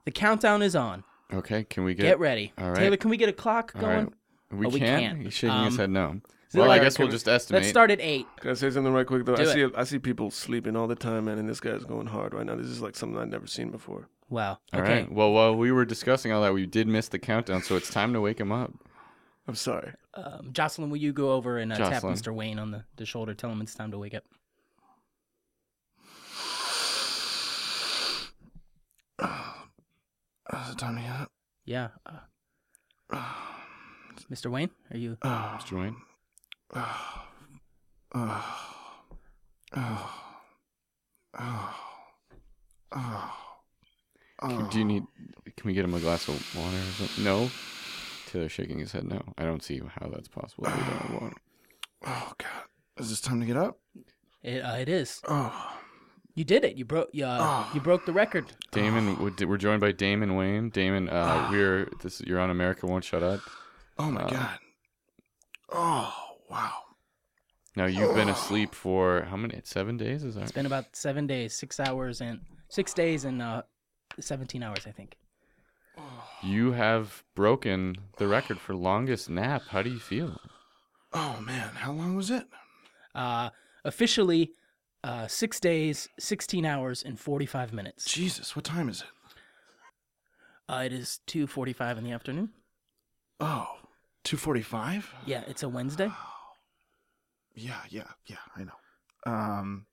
The countdown is on. Okay, can we get, Get ready. All right. Taylor, can we get a clock All going? right. We, Oh, we can? can't. He's shaking his Um, head no. it Well, I like- guess we'll can- just estimate. Let's start at 8. Can I say something right quick though? Do I see. I see people sleeping all the time, man, and this guy's going hard right now. This is like something I've never seen before. Wow. All okay. right. Well, while we were discussing all that, we did miss the countdown, so it's time to wake him up. I'm sorry. Um, Jocelyn, will you go over and uh, tap Jocelyn. Mr. Wayne on the, the shoulder? Tell him it's time to wake up. [sighs] [sighs] [sighs] Is it time yet? Yeah. Uh, Mr. Wayne, are you? Mr. Wayne? Do you need? Can we get him a glass of water or something? No. Taylor's shaking his head. No, I don't see how that's possible. if we don't have water. Oh God! Is this time to get up? It, uh, it is. Oh, You did it. You broke. You, uh, you broke the record. Damon, we're- we're joined by Damon Wayne. Damon, uh, we're this. You're on America Won't Shut Up. oh my Uh, God! Oh wow! Now you've been asleep for how many? Seven days? Is that? It's been about seven days, six hours, and six days and uh, seventeen hours, I think. You have broken the record for longest nap. How do you feel? Oh man! How long was it? Uh, officially, uh, six days, sixteen hours, and forty-five minutes. Jesus! What time is it? Uh, it is two forty-five in the afternoon. Oh, two forty-five. Yeah, it's a Wednesday. Yeah, yeah, yeah. I know. Um,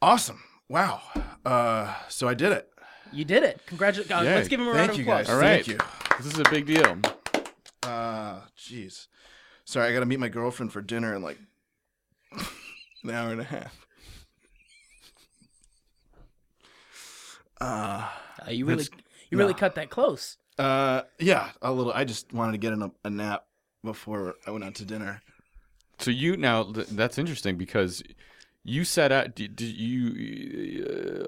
awesome! Wow. Uh, so I did it. You did it. Congratulations. Yeah, let's give him a round Thank of you applause. guys. All right. Thank you. This is a big deal. Uh, jeez. Sorry, I gotta meet my girlfriend for dinner in like [laughs] an hour and a half. Uh, Uh, you really, you really no. cut that close. uh, yeah, a little. I just wanted to get in a, a nap before I went out to dinner. So you now th- that's interesting because you set out. Did, did you,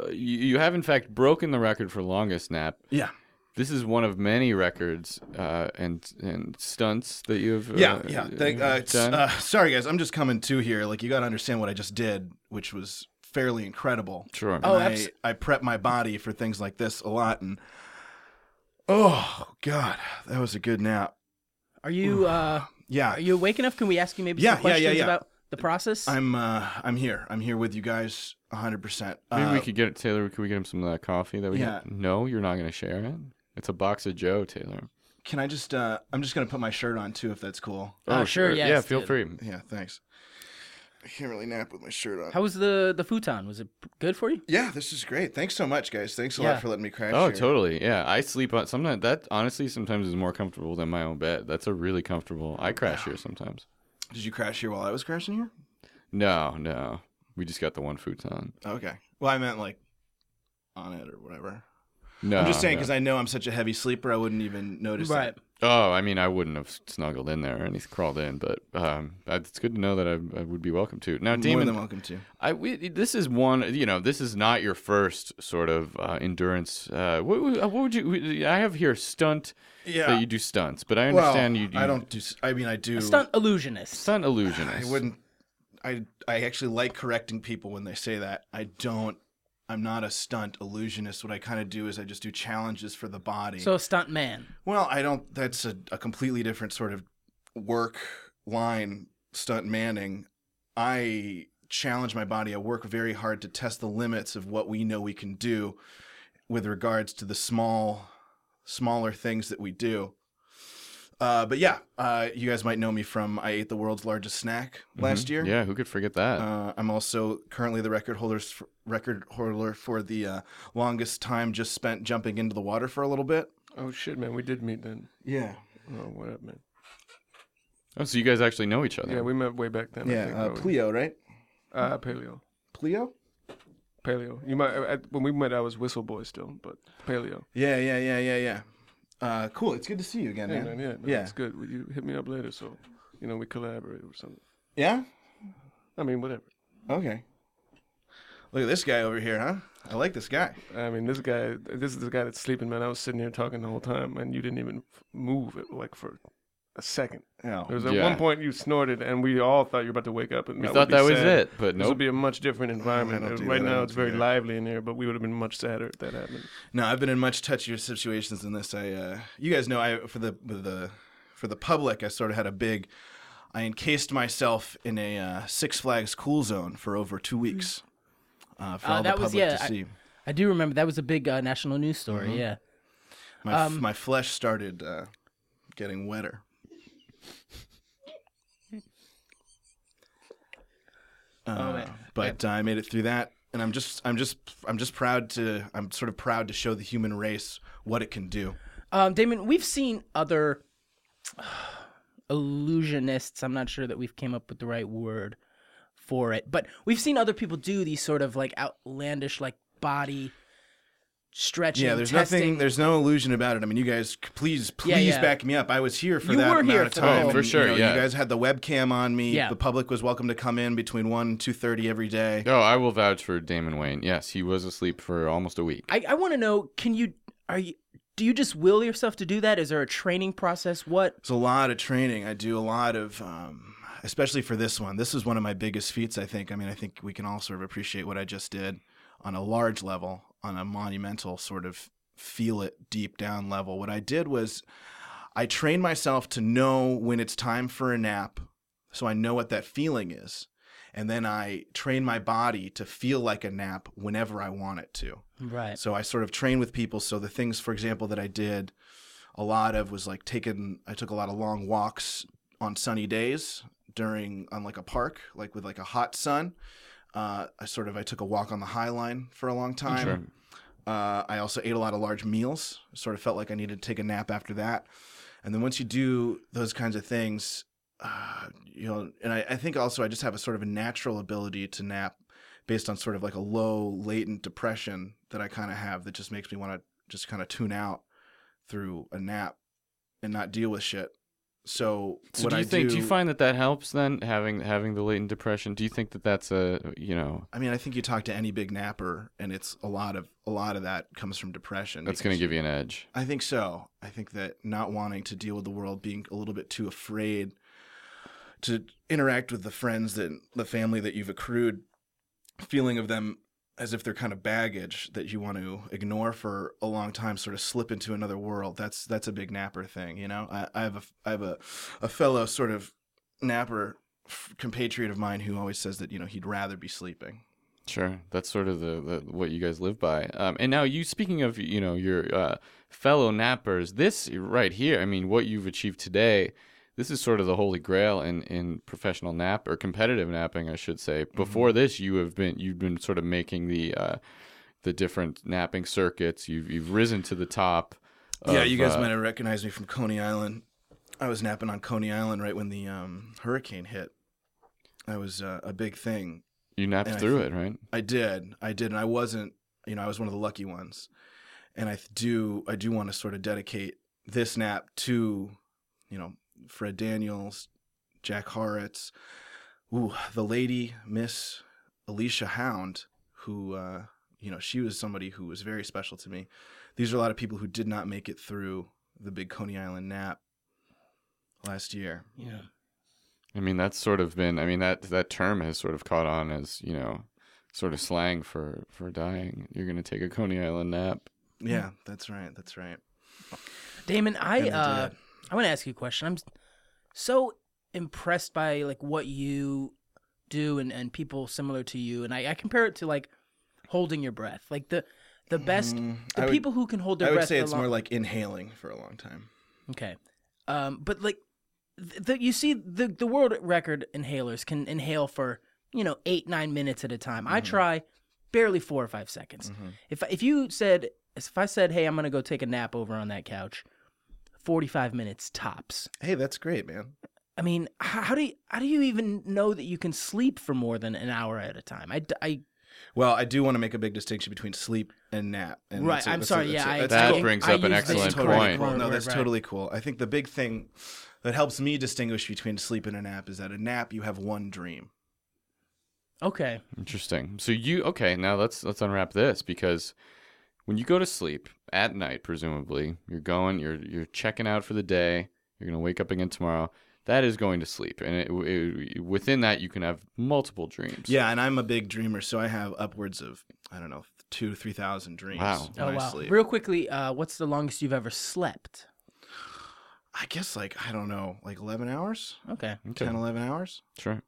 uh, you you have in fact broken the record for longest nap. Yeah, This is one of many records uh, and and stunts that you've yeah, uh, yeah. Thank, uh, done. uh, sorry, guys. I'm just coming to here. Like, you gotta understand what I just did, which was fairly incredible. sure. Oh, And abs- I, I prep my body for things like this a lot, and oh god, that was a good nap. Are you, uh, Yeah, are you awake enough? Can we ask you maybe Yeah, some yeah, yeah, questions yeah. about the process? I'm uh I'm here. I'm here with you guys 100%. Maybe Uh, we could get Taylor. Could we get him some of that coffee that we Yeah. got? No, you're not going to share it. It's a box of Joe, Taylor. Can I just uh I'm just going to put my shirt on too if that's cool. Uh, sure, yes, Yeah, feel dude. free. Yeah, thanks. I can't really nap with my shirt on. How was the the futon? Was it good for you? yeah, this is great. Thanks so much, guys. Thanks a Yeah. lot for letting me crash Oh, here. totally. Yeah, I sleep on sometimes. That honestly sometimes is more comfortable than my own bed. That's a really comfortable. I crash here sometimes. Did you crash here while I was crashing here? No, no. We just got the one futon. Okay. Well, I meant like on it or whatever. No, I'm just saying no. because I know I'm such a heavy sleeper, I wouldn't even notice Right. that. Oh, I mean, I wouldn't have snuggled in there or anything, crawled in, but um, it's good to know that I, I would be welcome to. Now, More Damon, than welcome to. I we, this is one. You know, this is not your first sort of uh, endurance. Uh, what, would- what would you? I have here stunt Yeah. that you do stunts, but I well, understand you, you. I don't do. s- I mean, I do. A stunt illusionist. stunt illusionist. I wouldn't. I I actually like correcting people when they say that. I don't. I'm not a stunt illusionist. What I kind of do is I just do challenges for the body. So a stunt man. well, I don't. That's a, a completely different sort of work line. Stunt manning. I challenge my body. I work very hard to test the limits of what we know we can do with regards to the small, smaller things that we do. Uh, but yeah, uh, you guys might know me from I ate the world's largest snack last year. Mm-hmm. Yeah, who could forget that? Uh, I'm also currently the record holders record holder for the uh, longest time just spent jumping into the water for a little bit. Oh shit, man, we did meet then. Yeah, Oh, what up, man? oh, so you guys actually know each other? Yeah, we met way back then. I yeah. think, Uh. Pleo, right? Uh, paleo. Pleo. Paleo. You might at, when we met, I was whistle boy still, but paleo. Yeah, yeah, yeah, yeah, yeah. Uh, cool. It's good to see you again, Yeah, man. man. Yeah, no, Yeah. it's good. You hit me up later, so you know we collaborate or something. Yeah. I mean, whatever. Okay. Look at this guy over here, huh? I like this guy. I mean, this guy, this is the guy that's sleeping, man. I was sitting here talking the whole time, and you didn't even move it like for a second. Yeah. There was at Yeah. one point you snorted, and we all thought you were about to wake up. And we that thought would be that was sad. it, but This would be a much different environment. don't do right that, I now, don't it's do very that. lively in here, but we would have been much sadder if that happened. No, I've been in much touchier situations than this. I, uh, you guys know, I for the for the for the public, I sort of had a big. I encased myself in a uh, Six Flags Cool Zone for over two weeks. Uh, for Uh, all that the was- public yeah, to I- see. I do remember that was a big uh, national news story. Mm-hmm. Yeah. My f- um, my flesh started uh, getting wetter. Uh, Oh, man. but uh, I made it through that, and I'm just I'm just I'm just proud to I'm sort of proud to show the human race what it can do. Um, Damon, we've seen other [sighs] illusionists. I'm not sure that we've came up with the right word for it, but we've seen other people do these sort of like outlandish, like body stretching. Yeah, there's testing. nothing, there's no illusion about it. I mean, you guys, c- please, Yeah, please yeah. back me up. I was here for You that were amount here of for time. whole- For and, sure, you know, yeah. You guys had the webcam on me. Yeah. The public was welcome to come in between one and two thirty every day. Oh, I will vouch for Damon Wayne. Yes, he was asleep for almost a week. I, I want to know. Can you? Are you? Do you just will yourself to do that? Is there a training process? What? It's a lot of training. I do a lot of, um, especially for this one. This is one of my biggest feats. I think. I mean, I think we can all sort of appreciate what I just did on a large level, on a monumental sort of feel it deep down level. What I did was, I trained myself to know when it's time for a nap, so I know what that feeling is, and then I train my body to feel like a nap whenever I want it to. Right. So I sort of train with people. So the things, for example, that I did a lot of was like taking, I took a lot of long walks on sunny days during, on like a park, like with like a hot sun. Uh, I sort of, I took a walk on the High Line for a long time. Sure. Uh, I also ate a lot of large meals. Sort of felt like I needed to take a nap after that. And then once you do those kinds of things, uh, you know, and I, I think also I just have a sort of a natural ability to nap based on sort of like a low latent depression that I kind of have that just makes me want to just kind of tune out through a nap and not deal with shit. So, So what do you I think? do, Do you find that that helps then having having the latent depression? Do you think that that's a you know I mean, I think you talk to any big napper, and it's a lot of a lot of that comes from depression. that's going to give you an edge? I think so. I think that not wanting to deal with the world, being a little bit too afraid to interact with the friends that the family that you've accrued, feeling of them as if they're kind of baggage that you want to ignore for a long time, sort of slip into another world. That's that's a big napper thing, you know. I, I have a I have a a fellow sort of napper compatriot of mine who always says that you know he'd rather be sleeping. Sure, that's sort of the, the what you guys live by. Um, and now you speaking of you know your uh, fellow nappers, this right here, I mean, what you've achieved today, this is sort of the holy grail in, in professional nap or competitive napping, I should say. Mm-hmm. Before this, you have been you've been sort of making the uh, the different napping circuits. You've you've risen to the top. yeah, you guys uh, might have recognized me from Coney Island. I was napping on Coney Island right when the um, hurricane hit. That was uh, a big thing. you napped and through think- it, right? I did, I did, and I wasn't. You know, I was one of the lucky ones. And I do, I do want to sort of dedicate this nap to, you know, Fred Daniels, Jack Horitz, ooh, the lady Miss Alicia Hound, who, uh, you know, she was somebody who was very special to me. These are a lot of people who did not make it through the big Coney Island nap last year. Yeah. I mean, that's sort of been. I mean, that that term has sort of caught on as you know, sort of slang for for dying. You're going to take a Coney Island nap. Yeah, that's right. That's right. Damon, I uh, did. I want to ask you a question. I'm so impressed by like what you do and, and people similar to you, and I, I compare it to like holding your breath. Like the the best, Mm, the would- people who can hold their breath. I would breath. say it's long- more like inhaling for a long time. Okay. Um, but like, th- the, you see, the the world record inhalers can inhale for you know eight nine minutes at a time. I try barely four or five seconds. If if you said if I said, hey, I'm gonna go take a nap over on that couch, forty five minutes tops. Hey, that's great, man. I mean, how, how do you, how do you even know that you can sleep for more than an hour at a time? I, d- I- Well, I do want to make a big distinction between sleep and nap. And right. that's a- I'm that's a- sorry. that's yeah, a- I, that's That I- cool. brings I up an excellent totally point. Cool. No, that's right. totally cool. I think the big thing that helps me distinguish between sleep and a nap is that a nap you have one dream. Okay. Interesting. So you okay? Now let's let's unwrap this because when you go to sleep at night, presumably you're going, you're you're checking out for the day. You're gonna wake up again tomorrow. That is going to sleep, and it, it, within that you can have multiple dreams. Yeah, and I'm a big dreamer, so I have upwards of I don't know two three thousand dreams. Wow. When Oh I wow. sleep. Real quickly, uh, what's the longest you've ever slept? I guess like I don't know, like eleven hours, Okay. Okay. 10, 11 hours. Sure.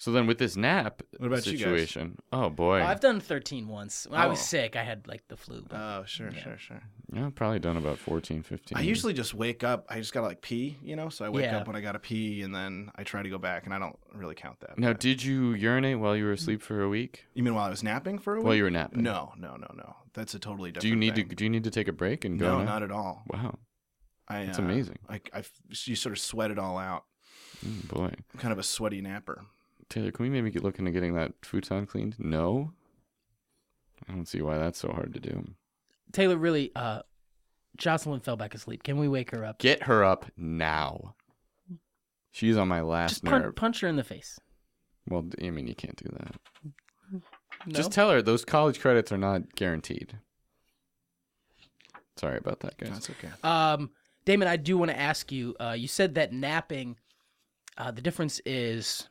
So then with this nap What about you guys? situation, oh boy, I've done 13 once. When I was Oh. sick, I had like the flu. but- Oh, sure, Yeah. sure, sure. yeah, I've probably done about 14, 15. I usually just wake up. I just gotta like pee, you know. So I wake Yeah. up when I gotta pee, and then I try to go back, and I don't really count that. Now, but- did you urinate while you were asleep for a week? you mean while I was napping for a week? While you were napping? No, no, no, no. That's a totally different. Do you need thing. to? Do you need to take a break and go? No, now? not at all. Wow, I, That's uh, amazing. I, I, you sort of sweat it all out. Mm, boy. I'm kind of a sweaty napper. Taylor, can we maybe get looking at getting that futon cleaned? No. I don't see why that's so hard to do. Taylor, really, uh, Jocelyn fell back asleep. Can we wake her up? Get her up now. She's on my last Just pun- nerve. punch her in the face. well, d- I mean, you can't do that. No? Just tell her those college credits are not guaranteed. Sorry about that, guys. That's okay. Um, Damon, I do want to ask you. Uh, you said that napping, uh, the difference is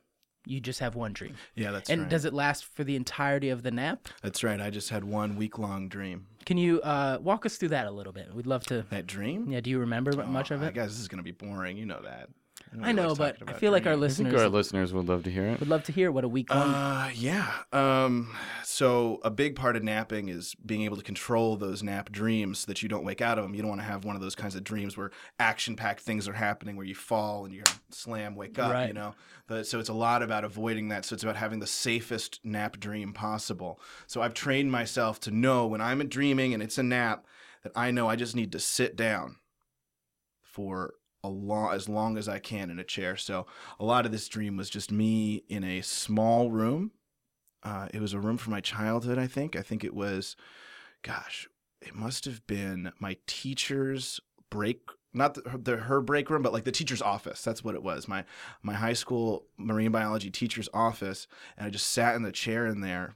you just have one dream, Yeah, that's and right. And does it last for the entirety of the nap? That's right. I just had one week long dream. Can you uh, walk us through that a little bit? We'd love to. That dream? Yeah, do you remember much Oh, of I it? guess this is gonna be boring. You know that. I know, likes but I feel like our dreaming. I think listeners our listeners would love to hear it. would love to hear what a week one. Uh, yeah. Um, so a big part of napping is being able to control those nap dreams so that you don't wake out of them. You don't want to have one of those kinds of dreams where action-packed things are happening, where you fall and you slam, wake up. Right. You know. But, so it's a lot about avoiding that. So it's about having the safest nap dream possible. So I've trained myself to know when I'm dreaming and it's a nap that I know I just need to sit down for a long as long as I can in a chair. So a lot of this dream was just me in a small room. Uh, it was a room from my childhood, I think. I think it was, gosh, it must have been my teacher's break, not the, the her break room, but like the teacher's office. That's what it was. My my high school marine biology teacher's office, and I just sat in the chair in there.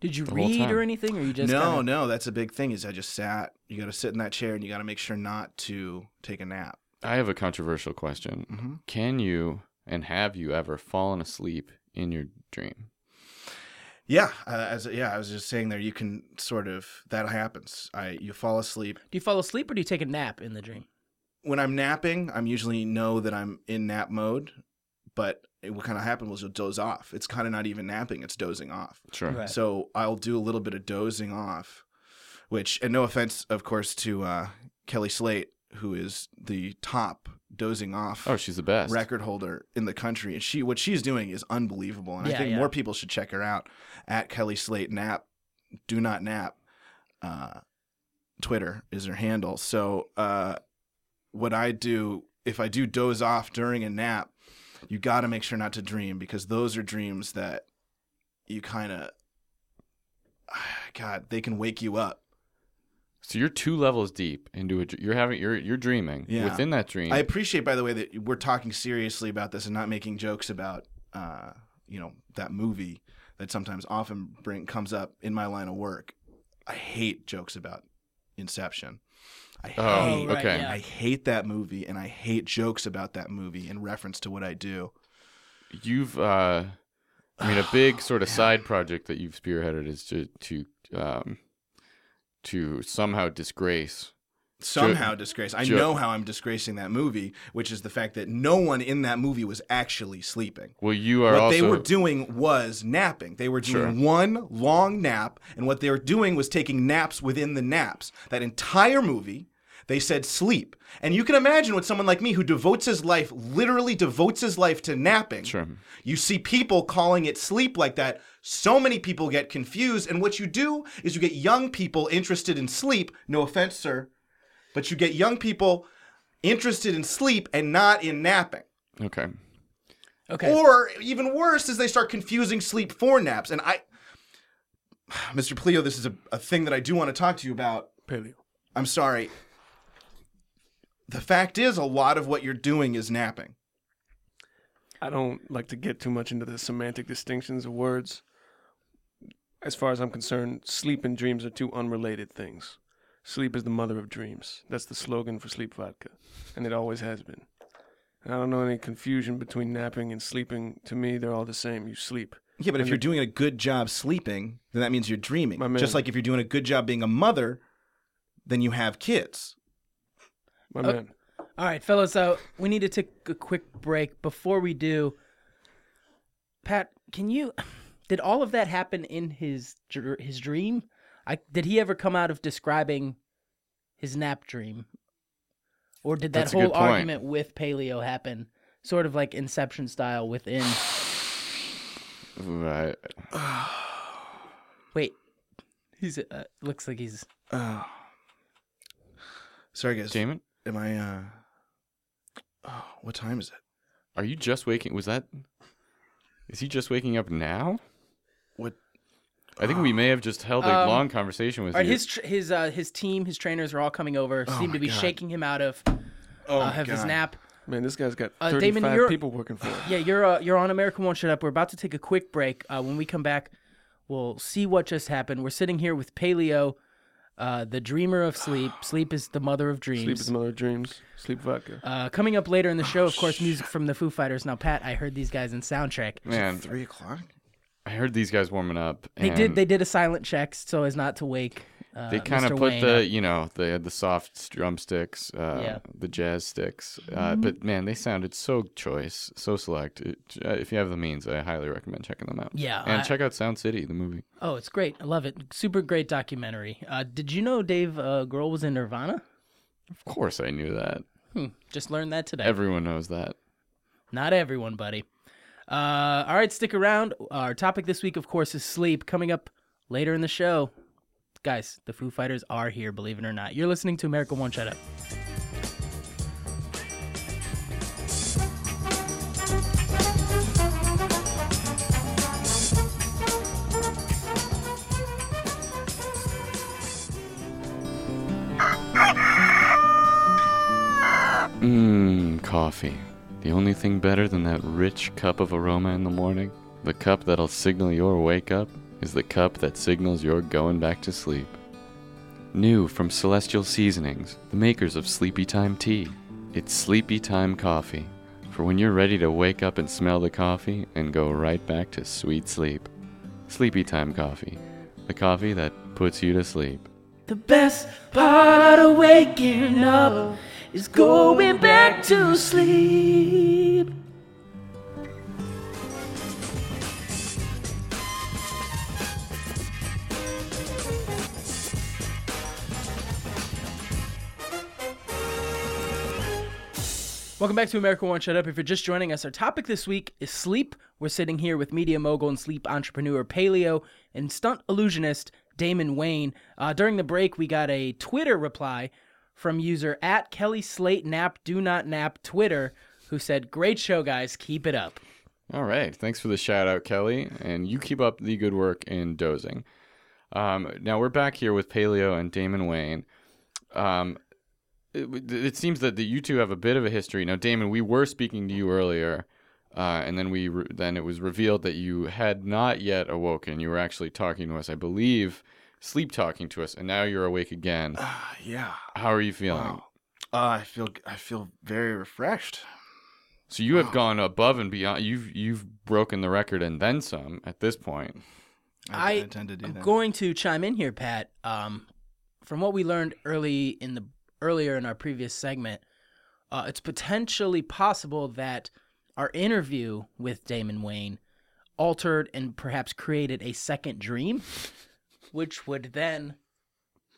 Did you read or anything, or you just no, kinda- no, that's a big thing. Is I just sat. You got to sit in that chair, and you got to make sure not to take a nap. I have a controversial question. hmm Can you and have you ever fallen asleep in your dream? Yeah, uh, as yeah, I was just saying there, you can sort of that happens. I you fall asleep Do you fall asleep or do you take a nap in the dream? when I'm napping. I'm usually know that I'm in nap mode, but it, what kind of happened was you'll doze off. It's kind of not even napping; it's dozing off. Sure. Right. So I'll do a little bit of dozing off, which, and no offense, of course, to uh, Kelly Slate, who is the top dozing off Oh, she's the best. record holder in the country, and she what she's doing is unbelievable, and Yeah, I think yeah. more people should check her out at Kelly Slate Nap. Do not nap. Uh, Twitter is her handle. So uh, what I do if I do doze off during a nap, you got to make sure not to dream because those are dreams that you kind of [sighs] God they can wake you up. So you're two levels deep into it. You're having you're you're dreaming. Yeah. Within that dream, I appreciate, by the way, that we're talking seriously about this and not making jokes about, uh, you know, that movie that sometimes often bring comes up in my line of work. I hate jokes about Inception. I hate, Oh, right, okay. yeah. I hate that movie, and I hate jokes about that movie in reference to what I do. you've uh I mean a big [sighs] sort of side project that you've spearheaded is to to um to somehow disgrace. Somehow disgrace. I know how I'm disgracing that movie, which is the fact that no one in that movie was actually sleeping. Well, you are what also they were doing was napping. They were doing one long nap, and what they were doing was taking naps within the naps. That entire movie, they said sleep. And you can imagine what someone like me who devotes his life, literally devotes his life to napping. Sure. You see people calling it sleep like that. So many people get confused. And what you do is you get young people interested in sleep. No offense, sir. But you get young people interested in sleep and not in napping. Okay. Okay. Or even worse is they start confusing sleep for naps. And I, [sighs] Mr. Pleo, this is a, a thing that I do want to talk to you about. Paleo. I'm sorry. The fact is, a lot of what you're doing is napping. I don't like to get too much into the semantic distinctions of words. As far as I'm concerned, sleep and dreams are two unrelated things. Sleep is the mother of dreams. That's the slogan for Sleep Vodka, and it always has been. And I don't know any confusion between napping and sleeping. To me, they're all the same. You sleep. Yeah, but if And you're doing a good job sleeping, then that means you're dreaming. My man. Just like if you're doing a good job being a mother, then you have kids. My Oh. man. All right, fellas. Uh, we need to take a quick break. Before we do, Pat, can you? [sighs] Did all of that happen in his dr- his dream? I did he ever come out of describing his nap dream, or did that That's whole argument with Paleo happen, sort of like Inception style within? Right. [sighs] Wait, he's uh, looks like he's. Oh. [sighs] Sorry, guys. Damon, Am I? uh Oh, [sighs] what time is it? are you just waking? Was that? Is he just waking up now? What? I think we may have just held a Um, long conversation with All right, you. his tr- his uh, his team, his trainers are all coming over. Oh seem to my be God. shaking him out of Oh, uh, my of his God. nap. Man, this guy's got Uh, 35 Damon, you're- people working for him. Yeah, you're uh, you're on American Won't Shut Up. We're about to take a quick break. Uh, when we come back, we'll see what just happened. We're sitting here with Paleo, uh, the dreamer of sleep. [sighs] Sleep is the mother of dreams. Sleep is the mother of dreams. Sleep vodka. uh, coming up later in the show, of course, music from the Foo Fighters. Now, Pat, I heard these guys in soundtrack. Man, Three o'clock. I heard these guys warming up. They did they did a silent check so as not to wake Uh, They kind Mr. of put Wayne, the, you know, they had the soft drumsticks, uh, Yeah. the jazz sticks. Uh, but man, they sounded so choice, so select. It, uh, if you have the means, I highly recommend checking them out. Yeah, and I- check out Sound City, the movie. Oh, it's great. I love it. Super great documentary. Uh, did you know Dave uh, Grohl was in Nirvana? Of course, I knew that. Hmm, just learned that today. Everyone knows that. Not everyone, buddy. Uh, all right, stick around. Our topic this week, of course, is sleep. Coming up later in the show, guys, the Foo Fighters are here. Believe it or not. You're listening to America Won't Shut Up. Mmm, coffee. The only thing better than that rich cup of aroma in the morning, the cup that'll signal your wake up, is the cup that signals you're going back to sleep. New from Celestial Seasonings, the makers of Sleepy Time Tea. It's Sleepy Time Coffee, for when you're ready to wake up and smell the coffee and go right back to sweet sleep. Sleepy Time Coffee, the coffee that puts you to sleep. The best part of waking up is going back to sleep. Welcome back to America Won't Shut Up. If you're just joining us, our topic this week is sleep. We're sitting here with media mogul and sleep entrepreneur Paleo and stunt illusionist Damon Wayne. Uh, during the break, we got a Twitter reply from user at Kelly Slate Nap Do Not Nap Twitter, who said, "Great show, guys. Keep it up." All right. Thanks for the shout out, Kelly. And you keep up the good work in dozing. Um, now we're back here with Paleo and Damon Wayne. Um, it, it seems that the, you two have a bit of a history. Now, Damon, we were speaking to you earlier, uh, and then we re- then it was revealed that you had not yet awoken. You were actually talking to us, I believe, sleep talking to us, and now you're awake again. Ah, yeah. How are you feeling? Wow. Uh, I feel I feel very refreshed. So you have gone above and beyond. You've you've broken the record and then some at this point. I, I- I tend to do I'm that. going to chime in here, Pat. Um, from what we learned early in the earlier in our previous segment, uh, it's potentially possible that our interview with Damon Wayne altered and perhaps created a second dream, which would then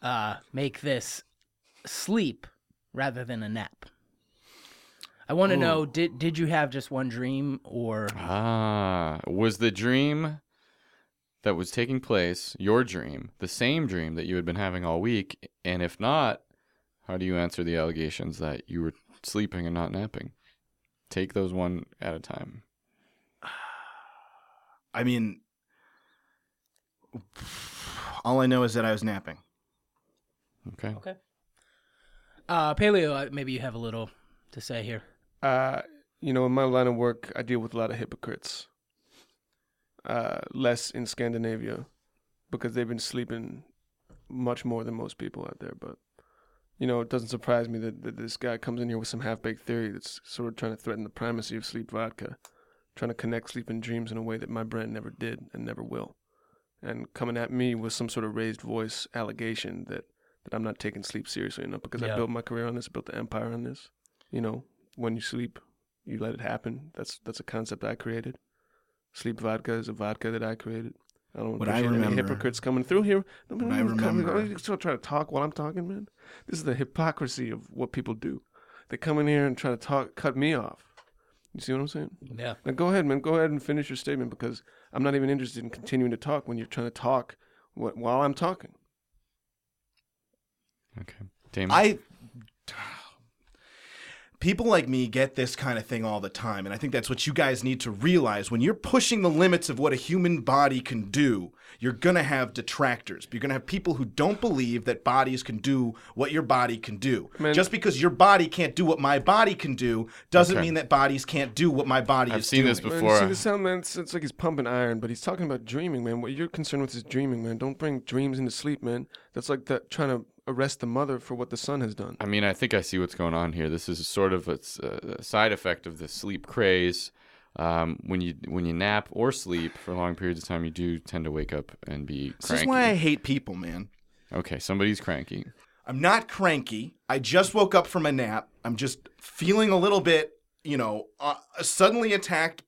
uh, make this sleep rather than a nap. I want to know did did you have just one dream or Ah, was the dream that was taking place your dream, the same dream that you had been having all week? And if not, how do you answer the allegations that you were sleeping and not napping? Take those one at a time. [sighs] I mean, all I know is that I was napping. Okay. Okay. Uh, Paleo, uh, maybe you have a little to say here. Uh, you know, in my line of work, I deal with a lot of hypocrites. Uh, less in Scandinavia because they've been sleeping much more than most people out there. But, you know, it doesn't surprise me that, that this guy comes in here with some half baked theory that's sort of trying to threaten the primacy of sleep vodka, trying to connect sleep and dreams in a way that my brand never did and never will. And coming at me with some sort of raised voice allegation that, that I'm not taking sleep seriously enough because Yeah. I built my career on this, built the empire on this. You know, when you sleep, you let it happen. That's that's a concept I created. Sleep vodka is a vodka that I created. I don't What I appreciate any remember- hypocrites coming through here. No, What man, I come- remember- You still try to talk while I'm talking, man. This is the hypocrisy of what people do. They come in here and try to talk, cut me off. You see what I'm saying? Yeah. Now go ahead, man. Go ahead and finish your statement because I'm not even interested in continuing to talk when you're trying to talk while I'm talking. Okay. Damon. I people like me get this kind of thing all the time and i think that's what you guys need to realize when you're pushing the limits of what a human body can do you're going to have detractors you're going to have people who don't believe that bodies can do what your body can do Man. just because your body can't do what my body can do doesn't Okay. mean that bodies can't do what my body I've is seen doing. this Man, before. see, this sound, man, it's, it's like he's pumping iron, but he's talking about dreaming, man. What you're concerned with is dreaming, man. Don't bring dreams into sleep, man. That's like that trying to arrest the mother for what the son has done. I mean, I think I see what's going on here. This is sort of a side effect of the sleep craze. Um, when you when you nap or sleep for long periods of time, you do tend to wake up and be this is why i hate people man Okay, somebody's cranky. I'm not cranky. I just woke up from a nap. I'm just feeling a little bit, you know, uh, suddenly attacked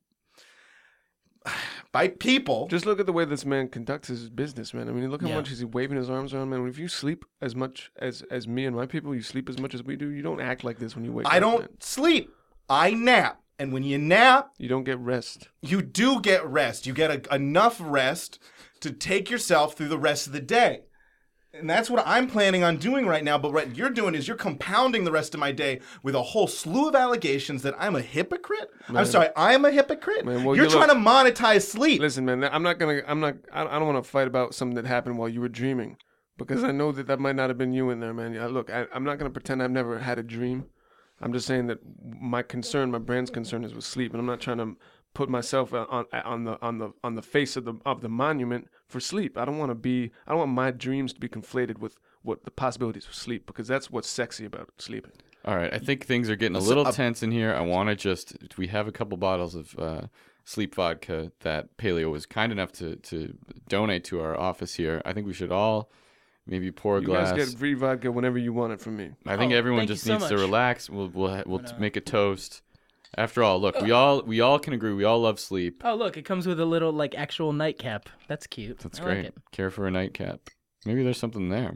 [sighs] by people. Just look at the way this man conducts his business, man. I mean, look how Yeah. much he's waving his arms around, man. If you sleep as much as as me and my people, you sleep as much as we do. You don't act like this when you wake I up. I don't man. sleep. I nap. And when you nap, You don't get rest. you do get rest. You get a, enough rest to take yourself through the rest of the day. And that's what I'm planning on doing right now. But what you're doing is you're compounding the rest of my day with a whole slew of allegations that I'm a hypocrite. I'm sorry, I'm a hypocrite. Man, well, you're you trying look- to monetize sleep. Listen, man. I'm not gonna. I'm not. I I don't want to fight about something that happened while you were dreaming, because I know that that might not have been you in there, man. Look, I, I'm not gonna pretend I've never had a dream. I'm just saying that my concern, my brand's concern, is with sleep, and I'm not trying to put myself on on, on the on the on the face of the of the monument for sleep. I don't want to be. I don't want my dreams to be conflated with what the possibilities of sleep, because that's what's sexy about sleeping. All right, I think things are getting a little uh, tense in here. I want to just we have a couple bottles of uh, sleep vodka that Paleo was kind enough to to donate to our office here. I think we should all maybe pour a You glass. guys get free vodka whenever you want it from me. I think Oh, everyone just so needs to relax. We'll we'll we'll t- make a toast. After all, look, we all we all can agree. We all love sleep. Oh, look, it comes with a little like actual nightcap. That's cute. That's I great. Like it. Care for a nightcap. Maybe there's something there.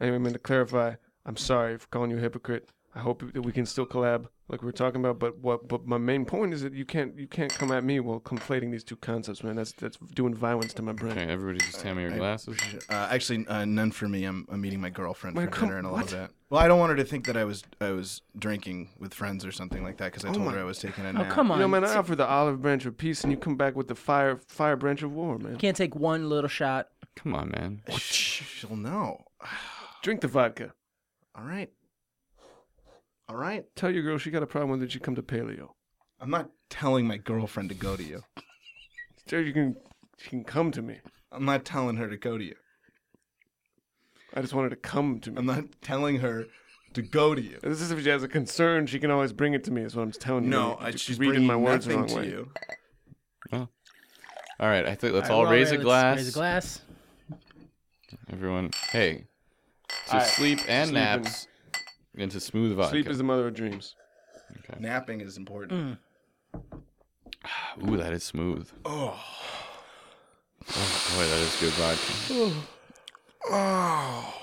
Anyway, man, to clarify, I'm sorry for calling you a hypocrite. I hope that we can still collab like we are talking about. But what? But my main point is that you can't you can't come at me while conflating these two concepts, man. That's that's doing violence to my brain. Okay, everybody just hand me your I- glasses. Uh, actually, uh, none for me. I'm, I'm meeting my girlfriend Man, for come- dinner in a what? little bit. Well, I don't want her to think that I was I was drinking with friends or something like that because I Oh told my- her I was taking a Oh, nap. come on. You know, man, I So- offer the olive branch of peace, and you come back with the fire fire branch of war, man. Can't take one little shot. Come on, man. She'll know. [sighs] Drink the vodka. All right. All right. Tell your girl she got a problem with it. She come to Paleo. I'm not telling my girlfriend to go to you. [laughs] Tell her you can she can come to me. I'm not telling her to go to you. I just want her to come to me. I'm not telling her to go to you. This is if she has a concern, she can always bring it to me. Is what I'm telling you. No, You- I, you're she's reading my words the nothing wrong to way. you. All right, I think let's All all right, raise well, a let's glass. Raise a glass. Everyone, hey, to All right, sleep and sleeping. naps, and to smooth vodka. Sleep is the mother of dreams. Napping is important. Ooh, that is smooth. Oh. Oh, boy, that is good vodka. Oh.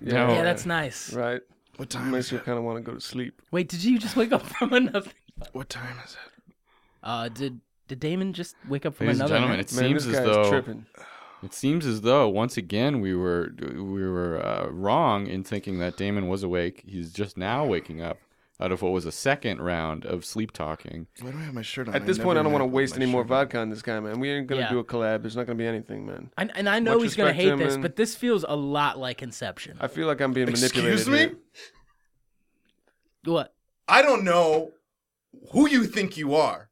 No. Yeah, that's nice. Right. What time Makes is you it? kind of want to go to sleep. Wait, did you just wake up from another? What time is it? Uh, did did Damon just wake up from Ladies and another? gentlemen, it Man, seems this as guy is though tripping. It seems as though once again we were we were uh, wrong in thinking that Damon was awake. He's just now waking up out of what was a second round of sleep talking. Why do I have my shirt on? At this point, I don't want to waste any more vodka. vodka on this guy, man. We ain't gonna Yeah. do a collab. There's not gonna be anything, man. And, and I know Much he's gonna respect, hate this, Damon. but this feels a lot like Inception. I feel like I'm being manipulated. Excuse me? here. What? I don't know who you think you are.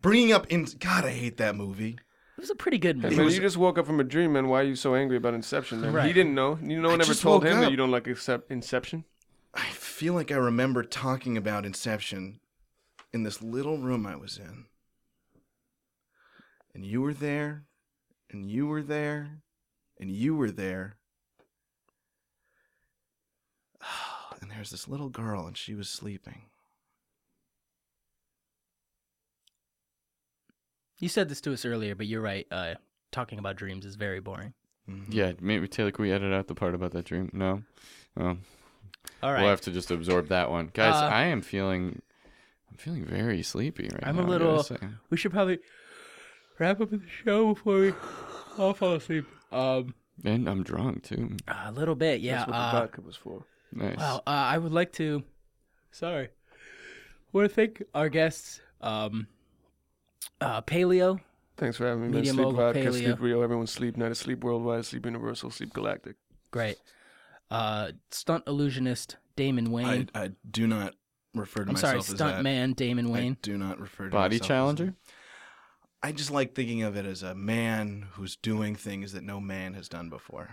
Bringing up in God, I hate that movie. It was a pretty good Hey, movie. man, you just woke up from a dream, man. Why are you so angry about Inception, man? He didn't know. You no one I ever told him up. that you don't like accept Inception. I feel like I remember talking about Inception in this little room I was in. And you were there, and you were there, and you were there. [sighs] And there's this little girl, and she was sleeping. You said this to us earlier, but you're right. Uh, talking about dreams is very boring. Mhm. Yeah, maybe Taylor, can we edit out the part about that dream? No, oh, All right. we'll have to just absorb that one, guys. Uh, I am feeling, I'm feeling very sleepy right now. I'm now. a I gotta little- we should probably wrap up the show before we all fall asleep. Um, and I'm drunk too. a little bit, yeah. That's what uh, the vodka was for. Nice. Well, uh, I would like to. Sorry. I want to thank our guests, um, uh, Paleo. Thanks for having me, man. Sleep mogul vodka, paleo. sleep real, everyone sleep night, of sleep worldwide, sleep universal, sleep galactic. Great. Uh, stunt illusionist Damon Wayne. I, I do not refer to I'm sorry, myself as stunt that. man Damon Wayne. I Wayne. do not refer to Body myself as challenger. that. I just like thinking of it as a man who's doing things that no man has done before.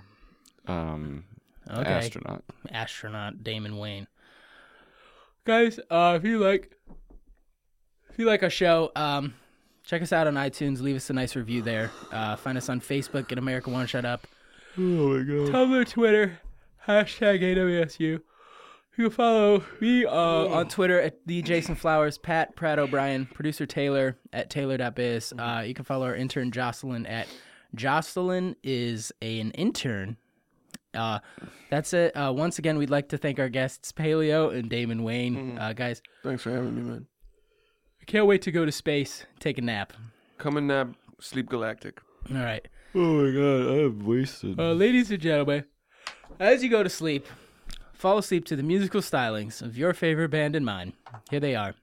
Um, Okay. astronaut. astronaut Damon Wayne. Guys, uh, if you like, if you like our show, um, check us out on iTunes. Leave us a nice review there. Uh, find us on Facebook at America Won't Shut Up. Oh my god. Tumblr, Twitter, hashtag AWSU. You can follow me uh, on Twitter at the Jason Flowers, Pat Pratt O'Brien, producer Taylor at Taylor.biz. Uh, you can follow our intern Jocelyn at Jocelyn is an intern. Uh, that's it. Uh, once again, we'd like to thank our guests Paleo and Damon Wayne. Uh, guys, Thanks for having me, man. I can't wait to go to space, take a nap. Come and nap, sleep galactic. All right. Oh my god, I have wasted. Uh, ladies and gentlemen, as you go to sleep, fall asleep to the musical stylings of your favorite band and mine. Here they are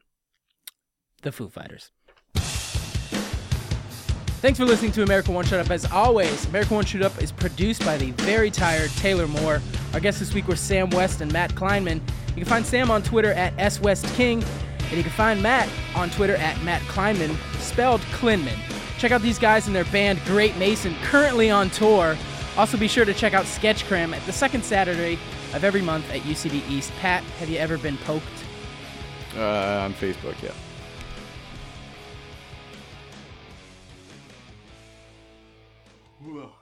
the Foo Fighters. Thanks for listening to America Won't Shut Up. As always, America Won't Shut Up is produced by the very tired Taylor Moore. Our guests this week were Sam West and Matt Kleinman. You can find Sam on Twitter at swestking, and you can find Matt on Twitter at Matt Kleinman, spelled Klinman. Check out these guys and their band Great Mason, currently on tour. Also, be sure to check out Sketch Cram at the second Saturday of every month at UCB East. Pat, have you ever been poked? Uh, on Facebook, yeah. Whoa.